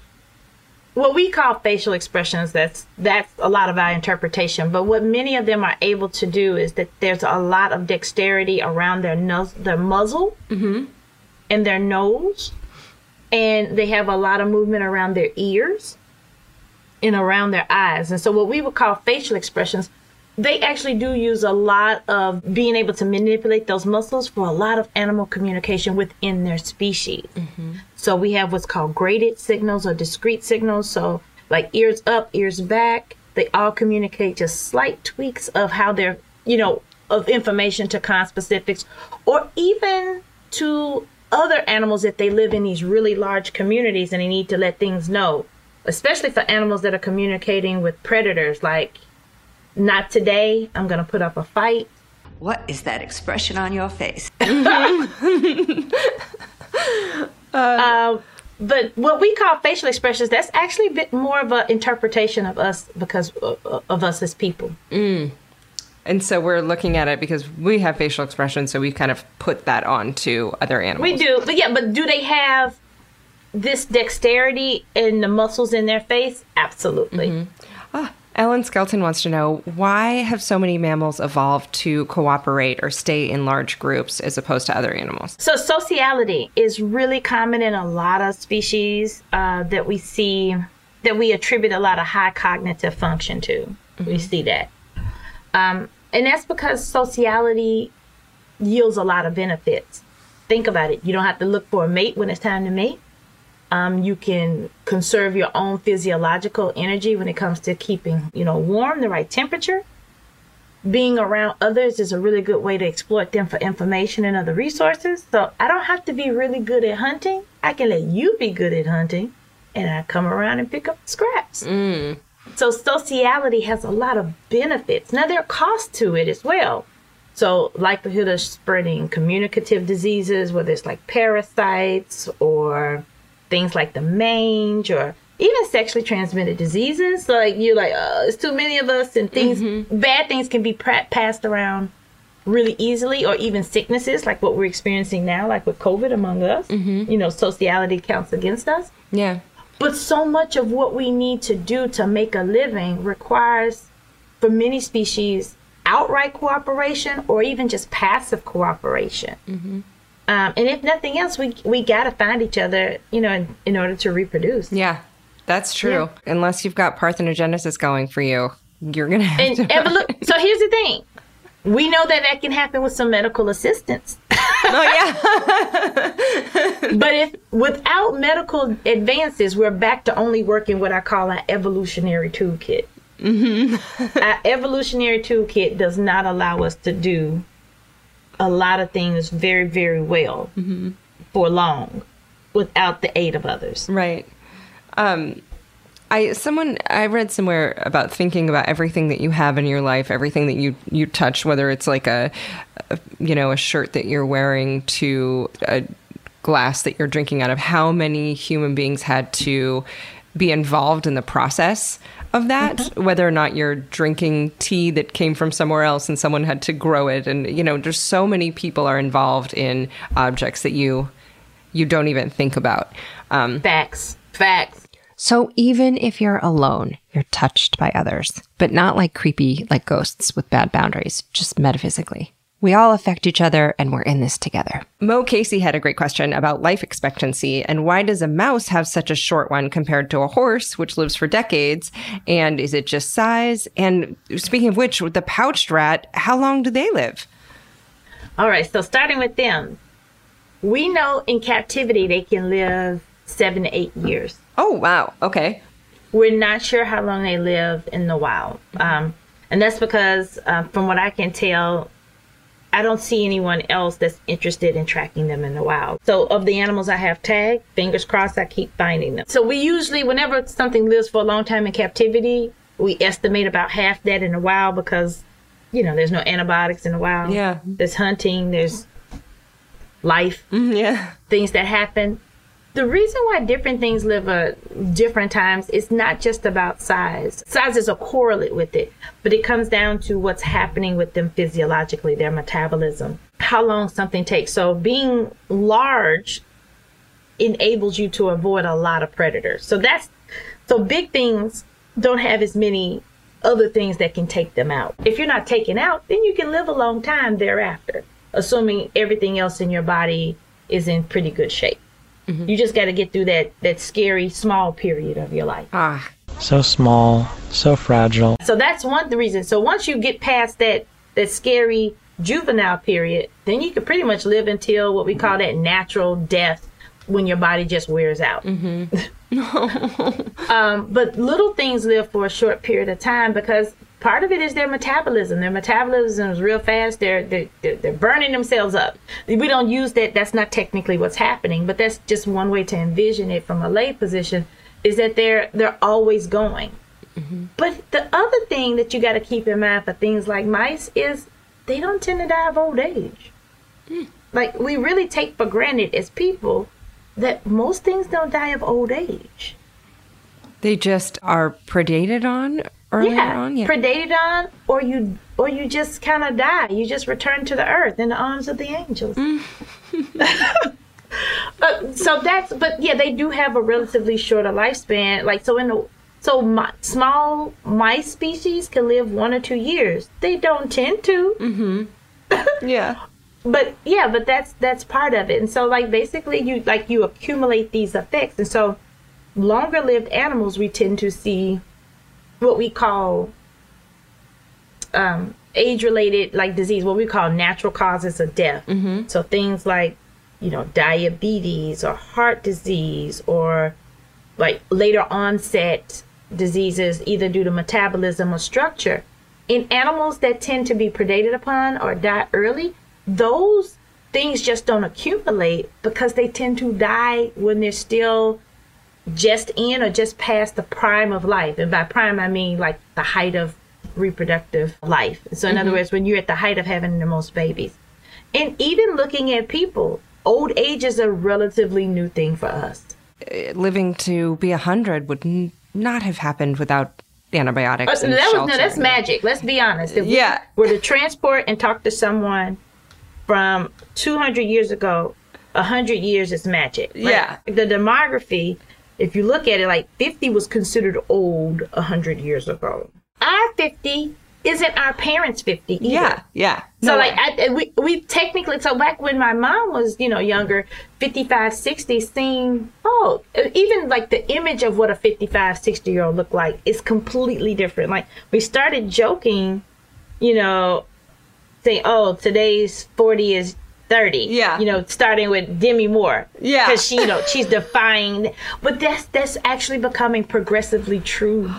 what we call facial expressions, that's that's a lot of our interpretation. But what many of them are able to do is that there's a lot of dexterity around their nose, their muzzle, and their nose, and they have a lot of movement around their ears and around their eyes. And so what we would call facial expressions they actually do use a lot of being able to manipulate those muscles for a lot of animal communication within their species. Mm-hmm. So we have what's called graded signals or discrete signals. So like ears up, ears back, they all communicate just slight tweaks of how they're, you know, of information to conspecifics or even to other animals if they live in these really large communities and they need to let things know, especially for animals that are communicating with predators like not today, I'm going to put up a fight. What is that expression on your face? Uh, but what we call facial expressions, that's actually a bit more of an interpretation of us because of, of us as people. And so we're looking at it because we have facial expressions, so we kind of put that on to other animals. We do, but yeah, but do they have this dexterity in the muscles in their face? Absolutely. Ellen Skelton wants to know why have so many mammals evolved to cooperate or stay in large groups as opposed to other animals? So sociality is really common in a lot of species uh, that we see that we attribute a lot of high cognitive function to. We see that, um, and that's because sociality yields a lot of benefits. Think about it. You don't have to look for a mate when it's time to mate. Um, you can conserve your own physiological energy when it comes to keeping, you know, warm, the right temperature. Being around others is a really good way to exploit them for information and other resources. So I don't have to be really good at hunting. I can let you be good at hunting, and I come around and pick up scraps. So sociality has a lot of benefits. Now there are costs to it as well. So likelihood of spreading communicative diseases, whether it's like parasites or things like the mange or even sexually transmitted diseases. So like you're like, oh, it's too many of us, and things, mm-hmm. bad things can be pra- passed around really easily, or even sicknesses like what we're experiencing now, like with COVID among us. Mm-hmm. You know, sociality counts against us. Yeah. But so much of what we need to do to make a living requires, for many species, outright cooperation or even just passive cooperation. Mm-hmm. Um, and if nothing else, we we gotta find each other, you know, in, in order to reproduce. Yeah. That's true. Unless you've got parthenogenesis going for you, you're going to have And to. evolu- so here's the thing: we know that that can happen with some medical assistance. oh, yeah. But if without medical advances, we're back to only working what I call our evolutionary toolkit. Mm-hmm. our evolutionary toolkit does not allow us to do a lot of things very, very well for long without the aid of others. Right. Um, I someone I read somewhere about thinking about everything that you have in your life, everything that you you touch, whether it's like a, a you know a shirt that you're wearing to a glass that you're drinking out of. How many human beings had to be involved in the process of that? Whether or not you're drinking tea that came from somewhere else and someone had to grow it, and you know, there's so many people are involved in objects that you you don't even think about. Um, Facts. Facts. so even if you're alone, you're touched by others, but not like creepy, like ghosts with bad boundaries, just metaphysically. We all affect each other and we're in this together. Mo Casey had a great question about life expectancy and why does a mouse have such a short one compared to a horse, which lives for decades? And is it just size? And speaking of which, with the pouched rat, how long do they live? All right, so starting with them, we know in captivity they can live seven to eight years. Oh, wow. Okay. We're not sure how long they live in the wild. Um, and that's because, uh, from what I can tell, I don't see anyone else that's interested in tracking them in the wild. So, of the animals I have tagged, fingers crossed, I keep finding them. So, we usually, whenever something lives for a long time in captivity, we estimate about half that in the wild because, you know, there's no antibiotics in the wild. Yeah. There's hunting, there's life mm-hmm, Yeah. things that happen. The reason why different things live at different times is not just about size. Size is a correlate with it, but it comes down to what's happening with them physiologically, their metabolism, how long something takes. So being large enables you to avoid a lot of predators. So that's so big things don't have as many other things that can take them out. If you're not taken out, then you can live a long time thereafter, assuming everything else in your body is in pretty good shape. You just got to get through that that scary small period of your life. Ah, So small, so fragile. So that's one of the reasons. So once you get past that that scary juvenile period, then you can pretty much live until what we call that natural death when your body just wears out. um, but little things live for a short period of time because part of it is their metabolism. Their metabolism is real fast. They're, they're they're burning themselves up. We don't use that. That's not technically what's happening, but that's just one way to envision it from a lay position. Is that they're they're always going. Mm-hmm. But the other thing that you got to keep in mind for things like mice is they don't tend to die of old age. Hmm. Like we really take for granted as people that most things don't die of old age. They just are predated on earlier yeah, on. Yeah. predated on, or you or you just kind of die. You just return to the earth in the arms of the angels. but mm. uh, so that's but yeah, they do have a relatively shorter lifespan. Like so in the so mi- small mice species can live one or two years. They don't tend to. Mm-hmm. yeah. but yeah but that's that's part of it and so like basically you like you accumulate these effects and so longer lived animals we tend to see what we call um age related like disease what we call natural causes of death. So things like you know diabetes or heart disease or like later onset diseases either due to metabolism or structure. In animals that tend to be predated upon or die early those things just don't accumulate because they tend to die when they're still just in or just past the prime of life and by prime i mean like the height of reproductive life so in other words when you're at the height of having the most babies and even looking at people old age is a relatively new thing for us Living to be a hundred would n- not have happened without antibiotics. Uh, that was, no, that's magic. Let's be honest. If Yeah. we were to transport and talk to someone from 200 years ago, 100 years is magic. Like, Yeah. The demography, if you look at it, like 50 was considered old 100 years ago. Our 50 isn't our parents' 50 either. Yeah, yeah. So No like. I, we we technically so back when my mom was you know younger, 55, 60 seemed oh even like the image of what a 55, 60 year old looked like is completely different. Like we started joking, you know, saying oh today's forty is thirty. Yeah. you know, starting with Demi Moore. Yeah. because she you know she's defying, but that's that's actually becoming progressively true.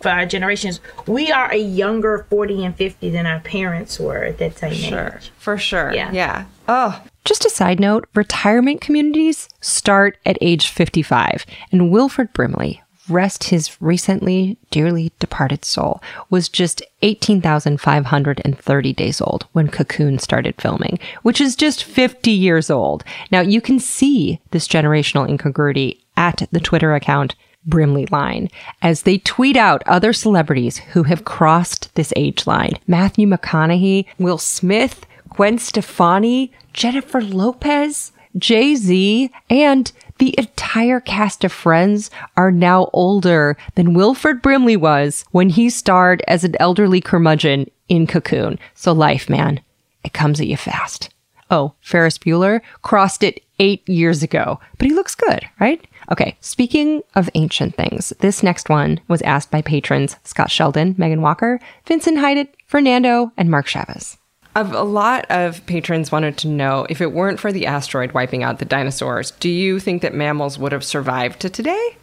For our generations, we are a younger 40 and 50 than our parents were at that same Sure, age. for sure. Yeah. Yeah. Oh, just a side note retirement communities start at age 55, and Wilford Brimley, rest his recently dearly departed soul, was just 18,530 days old when Cocoon started filming, which is just 50 years old. Now, you can see this generational incongruity at the Twitter account Brimley line as they tweet out other celebrities who have crossed this age line. Matthew McConaughey, Will Smith, Gwen Stefani, Jennifer Lopez, Jay Z, and the entire cast of Friends are now older than Wilford Brimley was when he starred as an elderly curmudgeon in Cocoon. So life, man, it comes at you fast. Oh, Ferris Bueller crossed it eight years ago, but he looks good, right? Okay, speaking of ancient things, this next one was asked by patrons Scott Sheldon, Megan Walker, Vincent Hydet, Fernando, and Mark Chavez. Of a lot of patrons wanted to know if it weren't for the asteroid wiping out the dinosaurs, do you think that mammals would have survived to today?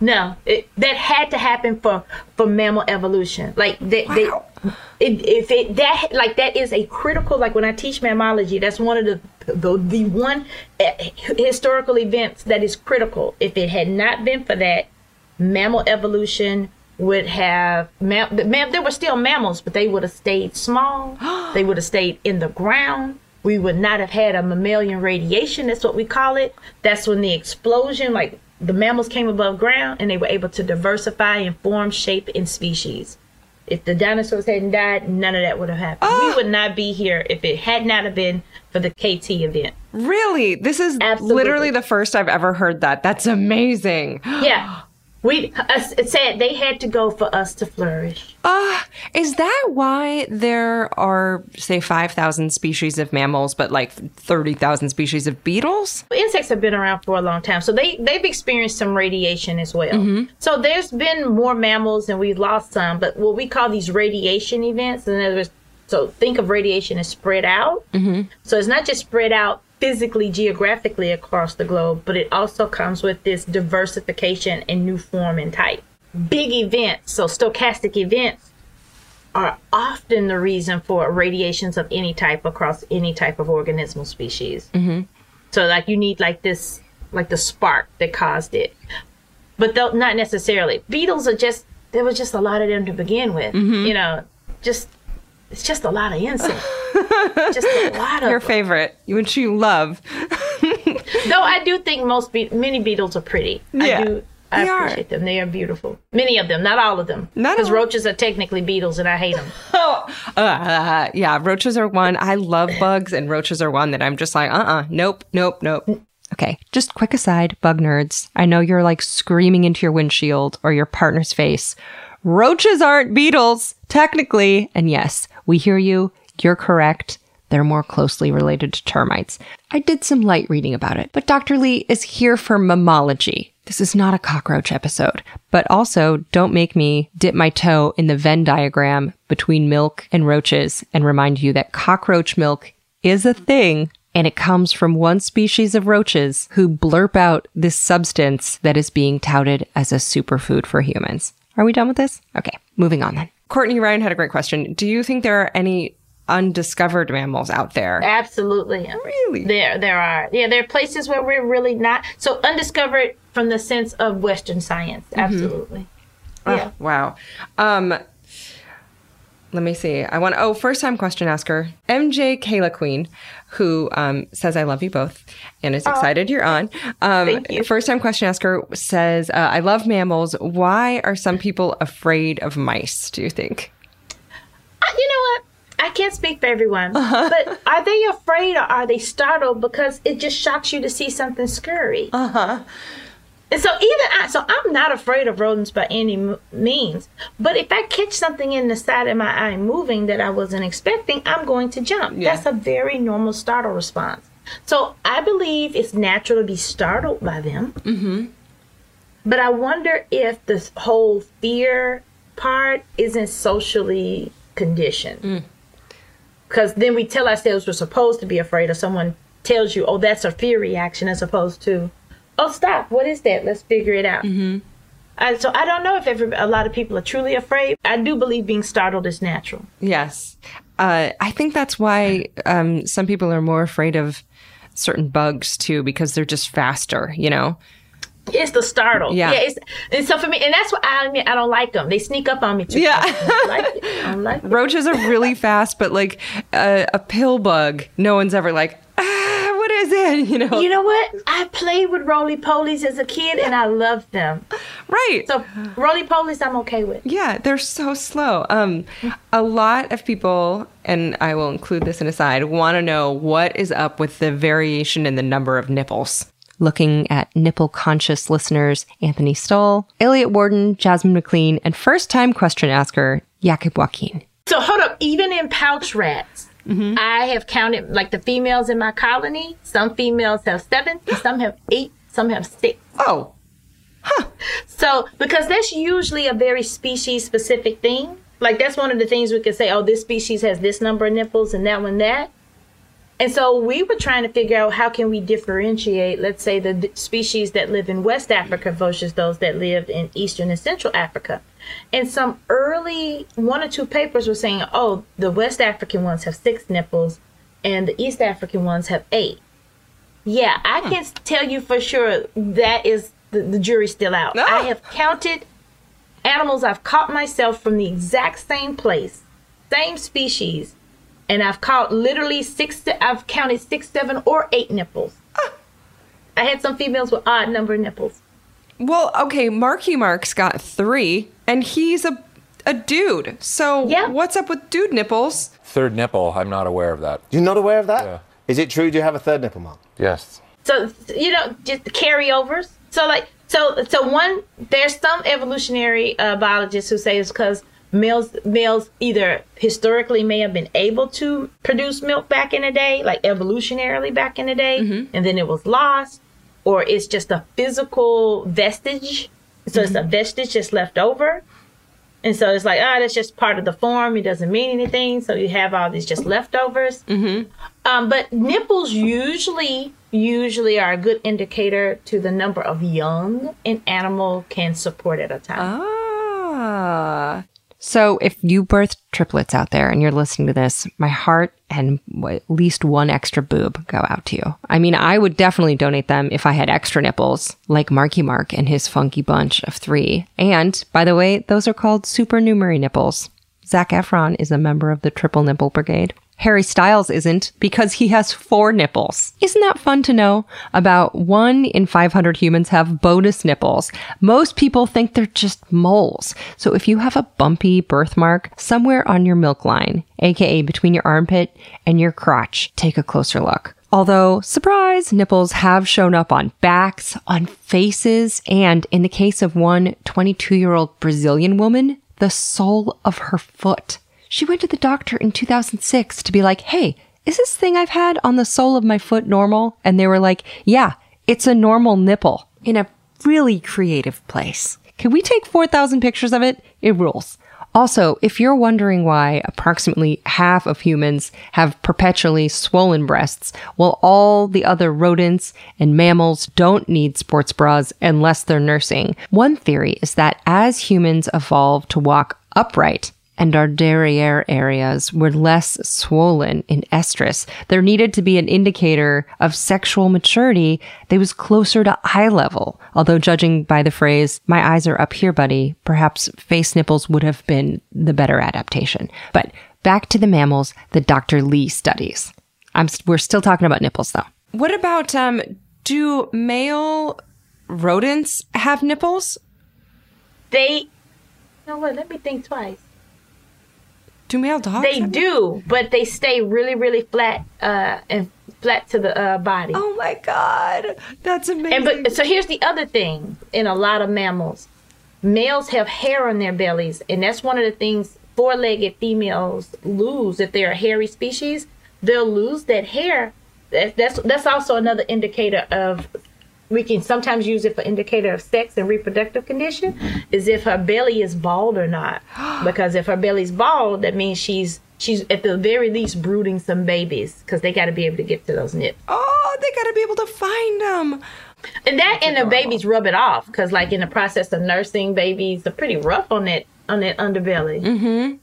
No, it, that had to happen for for mammal evolution. Like they, they it, if it that like that is a critical. Like when I teach mammalogy, that's one of the the, the one eh, historical events that is critical. If it had not been for that, mammal evolution would have mam, mam, there were still mammals, but they would have stayed small. they would have stayed in the ground. We would not have had a mammalian radiation. That's what we call it. That's when the explosion, like the mammals came above ground and they were able to diversify and form shape and species. If the dinosaurs hadn't died, none of that would have happened. We would not be here if it had not have been for the KT event. Really? This is Absolutely. literally the first I've ever heard that. That's amazing. Yeah. We uh, it said they had to go for us to flourish. Uh, is that why there are, say, 5,000 species of mammals, but like 30,000 species of beetles? Insects have been around for a long time, so they they've experienced some radiation as well. So there's been more mammals and we've lost some, but what we call these radiation events, in other words, so think of radiation as spread out. Mm-hmm. So it's not just spread out physically, geographically across the globe, but it also comes with this diversification and new form and type. Big events, so stochastic events, are often the reason for radiations of any type across any type of organismal species. Mm-hmm. So, like, you need like this, like the spark that caused it, but though not necessarily. Beetles are just there was just a lot of them to begin with. You know, just it's just a lot of insects. just a lot of Your favorite, which you love. Though I do think most be- many beetles are pretty. Yeah, I do. I they are. appreciate them. They are beautiful. Many of them, not all of them. Because roaches are technically beetles, and I hate them. Oh, uh, yeah, roaches are one. I love bugs, and roaches are one that I'm just like, uh uh nope, nope, nope. Okay, just quick aside, bug nerds. I know you're like screaming into your windshield or your partner's face. Roaches aren't beetles, technically. And yes, we hear you. You're correct. They're more closely related to termites. I did some light reading about it, but Dr. Lee is here for mammalogy. This is not a cockroach episode, but also don't make me dip my toe in the Venn diagram between milk and roaches and remind you that cockroach milk is a thing and it comes from one species of roaches who blurp out this substance that is being touted as a superfood for humans. Are we done with this? Okay, moving on then. Courtney Ryan had a great question. Do you think there are any undiscovered mammals out there? Absolutely. Really? There, there are. Yeah, there are places where we're really not so undiscovered from the sense of Western science. Mm-hmm. Absolutely. Yeah. Oh, wow. Um, let me see. I want. Oh, first time question asker MJ Kayla Queen, who um, says I love you both and is excited you're on. Um, Thank you. First time question asker says uh, I love mammals. Why are some people afraid of mice? Do you think? Uh, You know what? I can't speak for everyone, Uh-huh. but are they afraid or are they startled because it just shocks you to see something scurry? Uh Uh-huh. And so even I, so I'm not afraid of rodents by any m- means. But if I catch something in the side of my eye moving that I wasn't expecting, I'm going to jump. Yeah. That's a very normal startle response. So I believe it's natural to be startled by them. Mm-hmm. But I wonder if this whole fear part isn't socially conditioned. Because then we tell ourselves we're supposed to be afraid, or someone tells you, oh, that's a fear reaction, as opposed to, oh, stop, what is that? Let's figure it out. Mm-hmm. Uh, so I don't know if every, a lot of people are truly afraid. I do believe being startled is natural. Yes. Uh, I think that's why um, some people are more afraid of certain bugs too, because they're just faster. You know. It's the startle. Yeah. It's, and so for me, and that's what I mean. I don't like them. They sneak up on me too. Yeah. Like it. I don't like. Roaches are really fast, but like uh, a pill bug, no one's ever like, ah, what is it? You know. You know what? I played with roly polies as a kid, and I loved them. right. So roly polies, I'm okay with. Yeah, they're so slow. Um, a lot of people, and I will include this in a side, want to know what is up with the variation in the number of nipples. Looking at nipple conscious listeners, Anthony Stoll, Elliot Warden, Jasmine McLean, and first time question asker, Jakob Joaquin. So hold up, even in pouch rats, I have counted like the females in my colony. Some females have seven, some have eight, some have six. Oh, Huh. So because that's usually a very species specific thing. Like that's one of the things we could say, oh, this species has this number of nipples and that one that. And so we were trying to figure out how can we differentiate, let's say, the d- species that live in West Africa versus those that live in Eastern and Central Africa. And some early one or two papers were saying, oh, the West African ones have six nipples and the East African ones have eight. Yeah, I hmm. can tell you for sure that is the, the jury's still out. No. I have counted animals I've caught myself from the exact same place, same species, and I've caught literally six. I've counted six, seven, or eight nipples. I had some females with odd number of nipples. well, okay. Marky Mark's got three, and he's a a dude. So Yeah. what's up with dude nipples? Third nipple, I'm not aware of that. You're not aware of that? Is Yeah. it true? Do you have a third nipple, Mark? Yes. So you know, just carryovers. So like, So, so one, there's some evolutionary uh, biologists who say it's because males, males either historically may have been able to produce milk back in the day, like evolutionarily back in the day, and then it was lost, or it's just a physical vestige. So it's a vestige just left over. And so it's like, ah, that's just part of the form. It doesn't mean anything. So you have all these just leftovers. Mm-hmm. Um, but nipples usually usually are a good indicator to the number of young an animal can support at a time. Ah. So if you birth triplets out there and you're listening to this, my heart and at least one extra boob go out to you. I mean, I would definitely donate them if I had extra nipples, like Marky Mark and his funky bunch of three. And by the way, those are called supernumerary nipples. Zac Efron is a member of the Triple Nipple Brigade. Harry Styles isn't because he has four nipples. Isn't that fun to know? About one in 500 humans have bonus nipples. Most people think they're just moles. So if you have a bumpy birthmark somewhere on your milk line, aka between your armpit and your crotch, take a closer look. Although, surprise, nipples have shown up on backs, on faces, and in the case of one 22 year old Brazilian woman, the sole of her foot. She went to the doctor in 2006 to be like, hey, is this thing I've had on the sole of my foot normal? And they were like, yeah, it's a normal nipple in a really creative place. Can we take 4,000 pictures of it? It rules. Also, if you're wondering why approximately half of humans have perpetually swollen breasts, while all the other rodents and mammals don't need sports bras unless they're nursing, one theory is that as humans evolved to walk upright, and our derriere areas were less swollen in estrus, there needed to be an indicator of sexual maturity that was closer to eye level. Although, judging by the phrase, my eyes are up here, buddy, perhaps face nipples would have been the better adaptation. But back to the mammals, that Dr. Lee studies. I'm, we're still talking about nipples, though. What about, um, do male rodents have nipples? They, no, know what? Let me think twice. Do male dogs? They do, but they stay really, really flat uh, and flat to the uh, body. Oh my god, that's amazing. And but so here's the other thing in a lot of mammals, males have hair on their bellies, and that's one of the things four-legged females lose if they're a hairy species. They'll lose that hair. That's that's also another indicator of. We can sometimes use it for indicator of sex and reproductive condition, is if her belly is bald or not. because if her belly's bald, that means she's she's at the very least brooding some babies because they got to be able to get to those nips. oh, they gotta be able to find them. And that and the babies rub it off because, like in the process of nursing, babies are pretty rough on that on that underbelly. Mhm.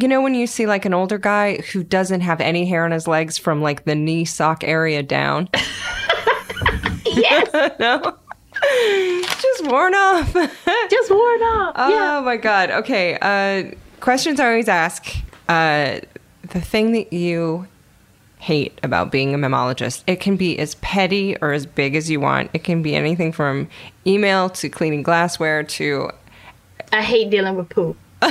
You know, when you see like an older guy who doesn't have any hair on his legs from like the knee sock area down. yes, no. Just worn off. just worn off. Oh yeah. my god. Okay. Uh questions I always ask. Uh the thing that you hate about being a mammalogist. It can be as petty or as big as you want. It can be anything from email to cleaning glassware to I hate dealing with poop. I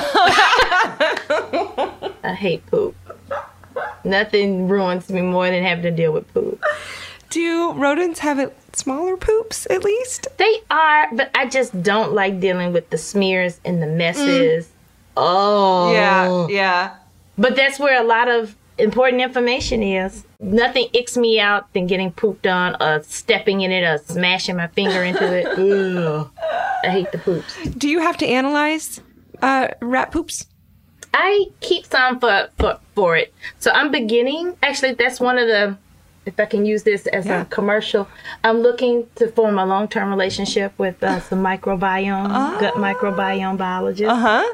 hate poop. Nothing ruins me more than having to deal with poop. do rodents have it smaller poops at least? They are, but I just don't like dealing with the smears and the messes. Oh. Yeah, yeah. But that's where a lot of important information is. Nothing icks me out than getting pooped on, or stepping in it, or smashing my finger into it. Ugh. I hate the poops. Do you have to analyze uh, rat poops? I keep some for, for for it. So I'm beginning. Actually, that's one of the. If I can use this as Yeah. a commercial, I'm looking to form a long-term relationship with uh, some microbiome, gut microbiome biologists, Huh?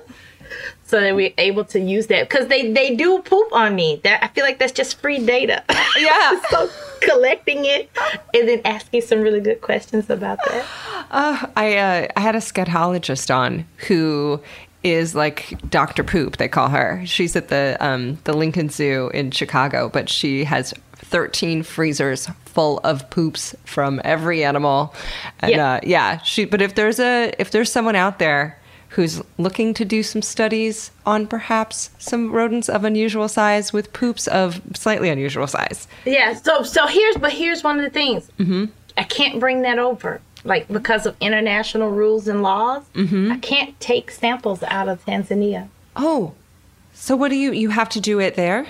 so that we're able to use that because they they do poop on me. That I feel like that's just free data. Yeah. so collecting it and then asking some really good questions about that. Uh, I uh, I had a scatologist on who is like Dr. Poop, they call her. She's at the um, the Lincoln Zoo in Chicago, but she has 13 freezers full of poops from every animal. And Yeah. uh, yeah, she but if there's a if there's someone out there who's looking to do some studies on perhaps some rodents of unusual size with poops of slightly unusual size. Yeah. So so here's but here's one of the things. Mm-hmm. I can't bring that over. like because of international rules and laws, I can't take samples out of Tanzania. Oh, so what do you you have to do it there?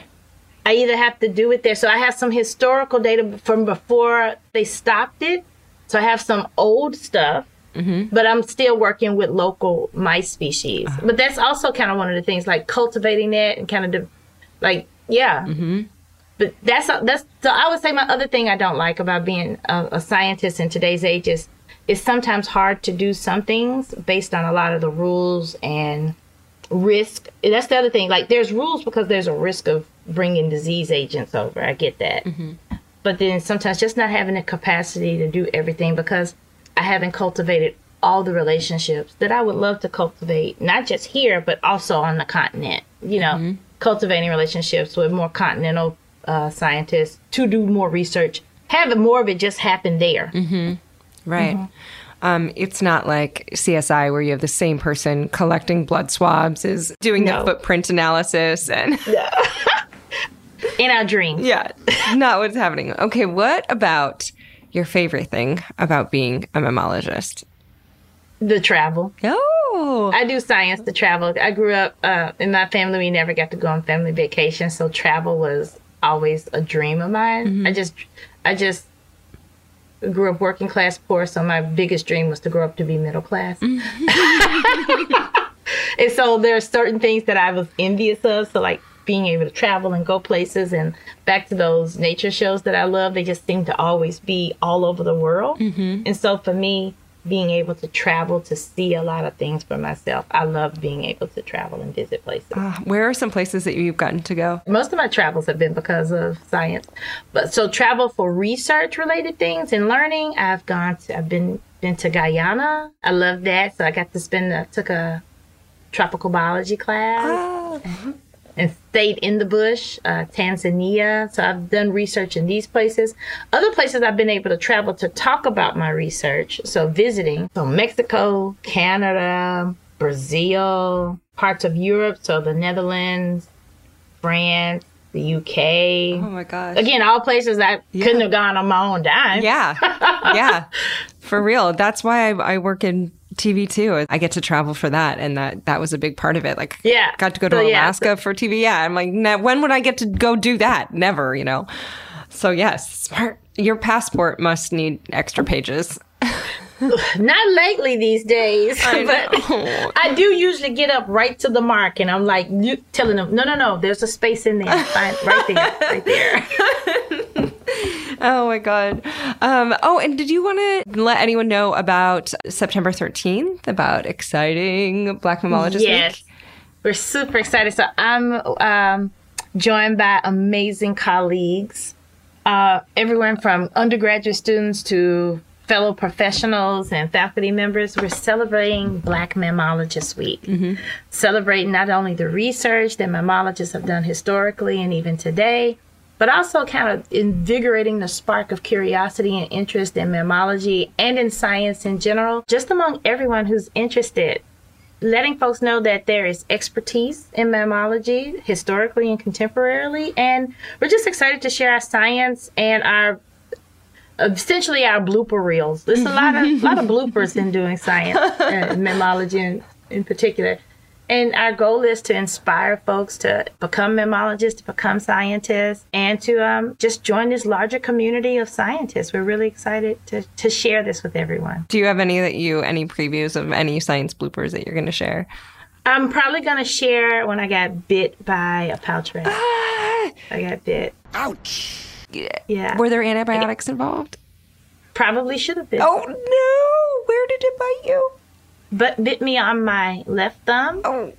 I either have to do it there. So I have some historical data from before they stopped it. So I have some old stuff, mm-hmm. but I'm still working with local mice species. Uh-huh. But that's also kind of one of the things, like cultivating that and kind of, de- like, yeah. Mm-hmm. But that's that's. So I would say my other thing I don't like about being a, a scientist in today's age is it's sometimes hard to do some things based on a lot of the rules and risk. That's the other thing. Like there's rules because there's a risk of bringing disease agents over. I get that. But then sometimes just not having the capacity to do everything because I haven't cultivated all the relationships that I would love to cultivate, not just here, but also on the continent. You know, cultivating relationships with more continental uh, scientists to do more research, having more of it just happen there. Right. Um, it's not like CSI where you have the same person collecting blood swabs is doing No. the footprint analysis and In our dreams. yeah, not what's happening. Okay, what about your favorite thing about being a mammalogist? The travel. Oh, I do science the travel. I grew up uh, in my family. We never got to go on family vacation, so travel was always a dream of mine. I just, I just grew up working class poor, so my biggest dream was to grow up to be middle class. and so there are certain things that I was envious of. So like being able to travel and go places, and back to those nature shows that I love. They just seem to always be all over the world. Mm-hmm. And so for me, being able to travel to see a lot of things for myself, I love being able to travel and visit places. Uh, where are some places that you've gotten to go? Most of my travels have been because of science, but so travel for research related things and learning. I've gone. To, I've been been to Guyana. I love that. So I got to spend. I took a tropical biology class ah. uh-huh. And stayed in the bush, uh, Tanzania. So I've done research in these places. Other places I've been able to travel to talk about my research. So visiting, so Mexico, Canada, Brazil, parts of Europe. So the Netherlands, France, the UK. Oh my gosh. Again, all places I couldn't have gone on my own dime. Yeah. yeah. For real. That's why I, I work in TV too. I get to travel for that. And that, that was a big part of it. Like, Yeah. got to go to So, yeah, Alaska for TV. Yeah. I'm like, "Nah, when would I get to go do that? Never, you know? So, yes, smart. Your passport must need extra pages. Not lately these days, I but know. I do usually get up right to the mark, and I'm like you- telling them, no, no, no, there's a space in there, Fine, right there, right there. Oh my God. Um, oh, and did you want to let anyone know about September 13th, about exciting Black Mammalogist yes, Week? we're super excited. So I'm um, joined by amazing colleagues, uh, everyone from undergraduate students to fellow professionals and faculty members. We're celebrating Black Mammalogist Week, celebrating not only the research that mammalogists have done historically and even today, but also kind of invigorating the spark of curiosity and interest in mammalogy and in science in general, just among everyone who's interested letting folks know that there is expertise in mammalogy historically and contemporarily. And we're just excited to share our science and our essentially our blooper reels. There's a lot of lot of bloopers in doing science and mammalogy in, in particular and our goal is to inspire folks to become mammalogists, to become scientists, and to um, just join this larger community of scientists. We're really excited to, to share this with everyone. Do you have any that you, any previews of any science bloopers that you're going to share? I'm probably gonna share when I got bit by a pouch rat. I got bit. Ouch. Yeah. Were there antibiotics involved? Probably should have been. Oh no! Where did it bite you? But bit me on my left thumb. Oh.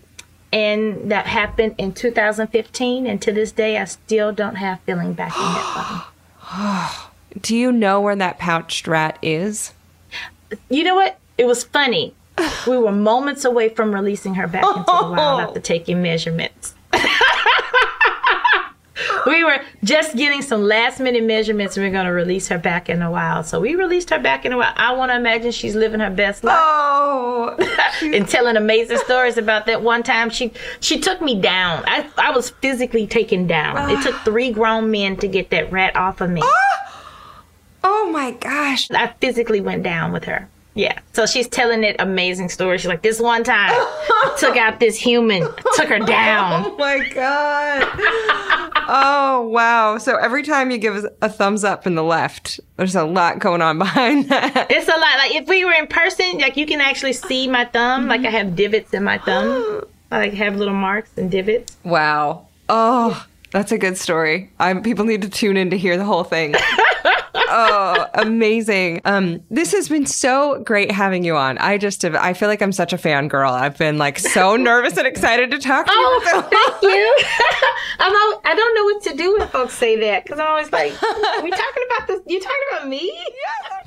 And that happened in 2015. And to this day, I still don't have feeling back in that thumb. Do you know where that pouched rat is? You know what? It was funny. We were moments away from releasing her back into the wild after taking measurements. we were just getting some last minute measurements and we are going to release her back in a while. So we released her back in a while. I want to imagine she's living her best life. Oh, and telling amazing stories about that one time she she took me down. I I was physically taken down. It took three grown men to get that rat off of me. Ah! Oh my gosh. I physically went down with her. Yeah. So she's telling it amazing story. She's like, this one time, took out this human, took her down. Oh my god. Oh wow. So every time you give us a thumbs up in the left, there's a lot going on behind that. It's a lot. Like if we were in person, like you can actually see my thumb. Like I have divots in my thumb. I like have little marks and divots. Wow. Oh, that's a good story. I'm, people need to tune in to hear the whole thing. oh, amazing. Um, this has been so great having you on. I just have, I feel like I'm such a fangirl. I've been like so nervous and excited to talk to you. Oh, thank you. I'm al- I don't know what to do when folks say that because I'm always like, we talking about this? You talking about me?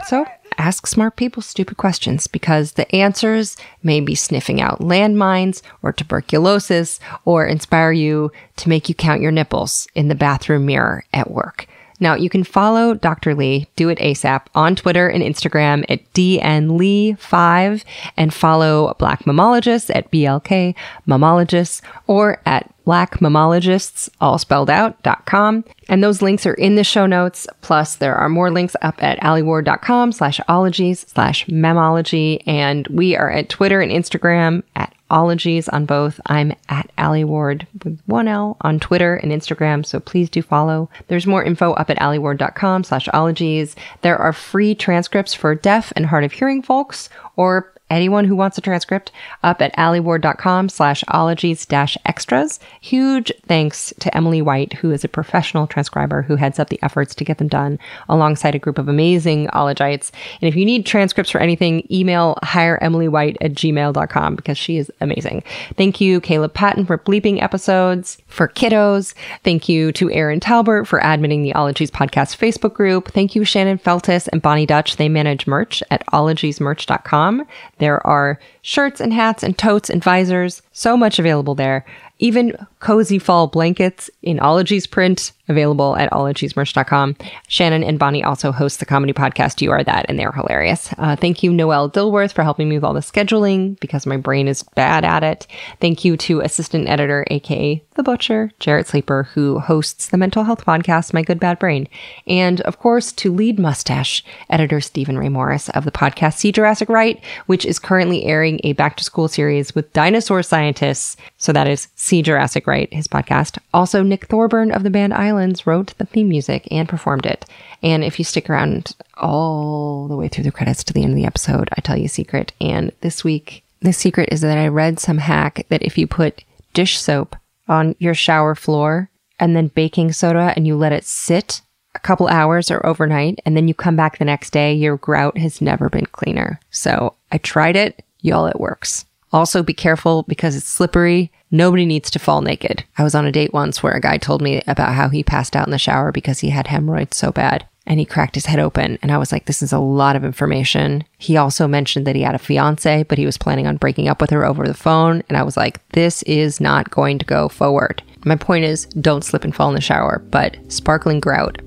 So ask smart people stupid questions because the answers may be sniffing out landmines or tuberculosis or inspire you to make you count your nipples in the bathroom mirror at work. Now, you can follow Dr. Lee, do it ASAP, on Twitter and Instagram at DNLee5 and follow Black Mammalogists at BLK Mammalogists or at blackmammalogists, all spelled out, dot com. And those links are in the show notes. Plus, there are more links up at alieward.com slash ologies slash mammology. And we are at Twitter and Instagram at ologies on both. I'm at Alie Ward with one L on Twitter and Instagram, so please do follow. There's more info up at alieward.com slash ologies. There are free transcripts for deaf and hard of hearing folks or anyone who wants a transcript up at alieward.com slash ologies dash extras. Huge thanks to Emily White, who is a professional transcriber who heads up the efforts to get them done alongside a group of amazing ologites. And if you need transcripts for anything, email hireemilywhite at gmail.com because she is amazing. Thank you, Caleb Patton, for bleeping episodes for kiddos. Thank you to Erin Talbert for admitting the Ologies podcast Facebook group. Thank you, Shannon Feltus and Bonnie Dutch. They manage merch at ologiesmerch.com. There are shirts and hats and totes and visors, so much available there. Even cozy fall blankets in Ologies print, available at ologiesmerch.com. Shannon and Bonnie also host the comedy podcast You Are That, and they're hilarious. Uh, thank you, Noelle Dilworth, for helping me with all the scheduling because my brain is bad at it. Thank you to assistant editor, aka The Butcher, Jarrett Sleeper, who hosts the mental health podcast, My Good Bad Brain. And of course, to lead mustache editor Stephen Ray Morris of the podcast See Jurassic Right, which is currently airing a back to school series with dinosaur scientists. So that is See Jurassic Right, his podcast. Also, Nick Thorburn of the band Islands wrote the theme music and performed it. And if you stick around all the way through the credits to the end of the episode, I tell you a secret. And this week, the secret is that I read some hack that if you put dish soap on your shower floor and then baking soda and you let it sit a couple hours or overnight and then you come back the next day, your grout has never been cleaner. So I tried it. Y'all, it works. Also, be careful because it's slippery. Nobody needs to fall naked. I was on a date once where a guy told me about how he passed out in the shower because he had hemorrhoids so bad and he cracked his head open. And I was like, this is a lot of information. He also mentioned that he had a fiance, but he was planning on breaking up with her over the phone. And I was like, this is not going to go forward. My point is, don't slip and fall in the shower, but sparkling grout,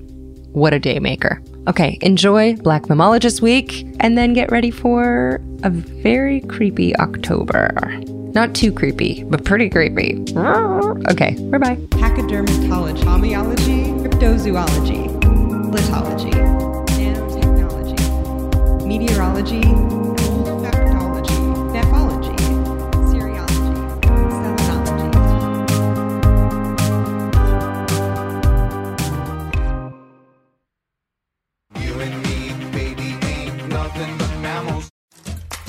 what a day maker. Okay, enjoy Black Mammalogist Week and then get ready for a very creepy October. Not too creepy, but pretty creepy. Okay, bye bye. Pachydermatology, homeology, cryptozoology, litology, nanotechnology, meteorology,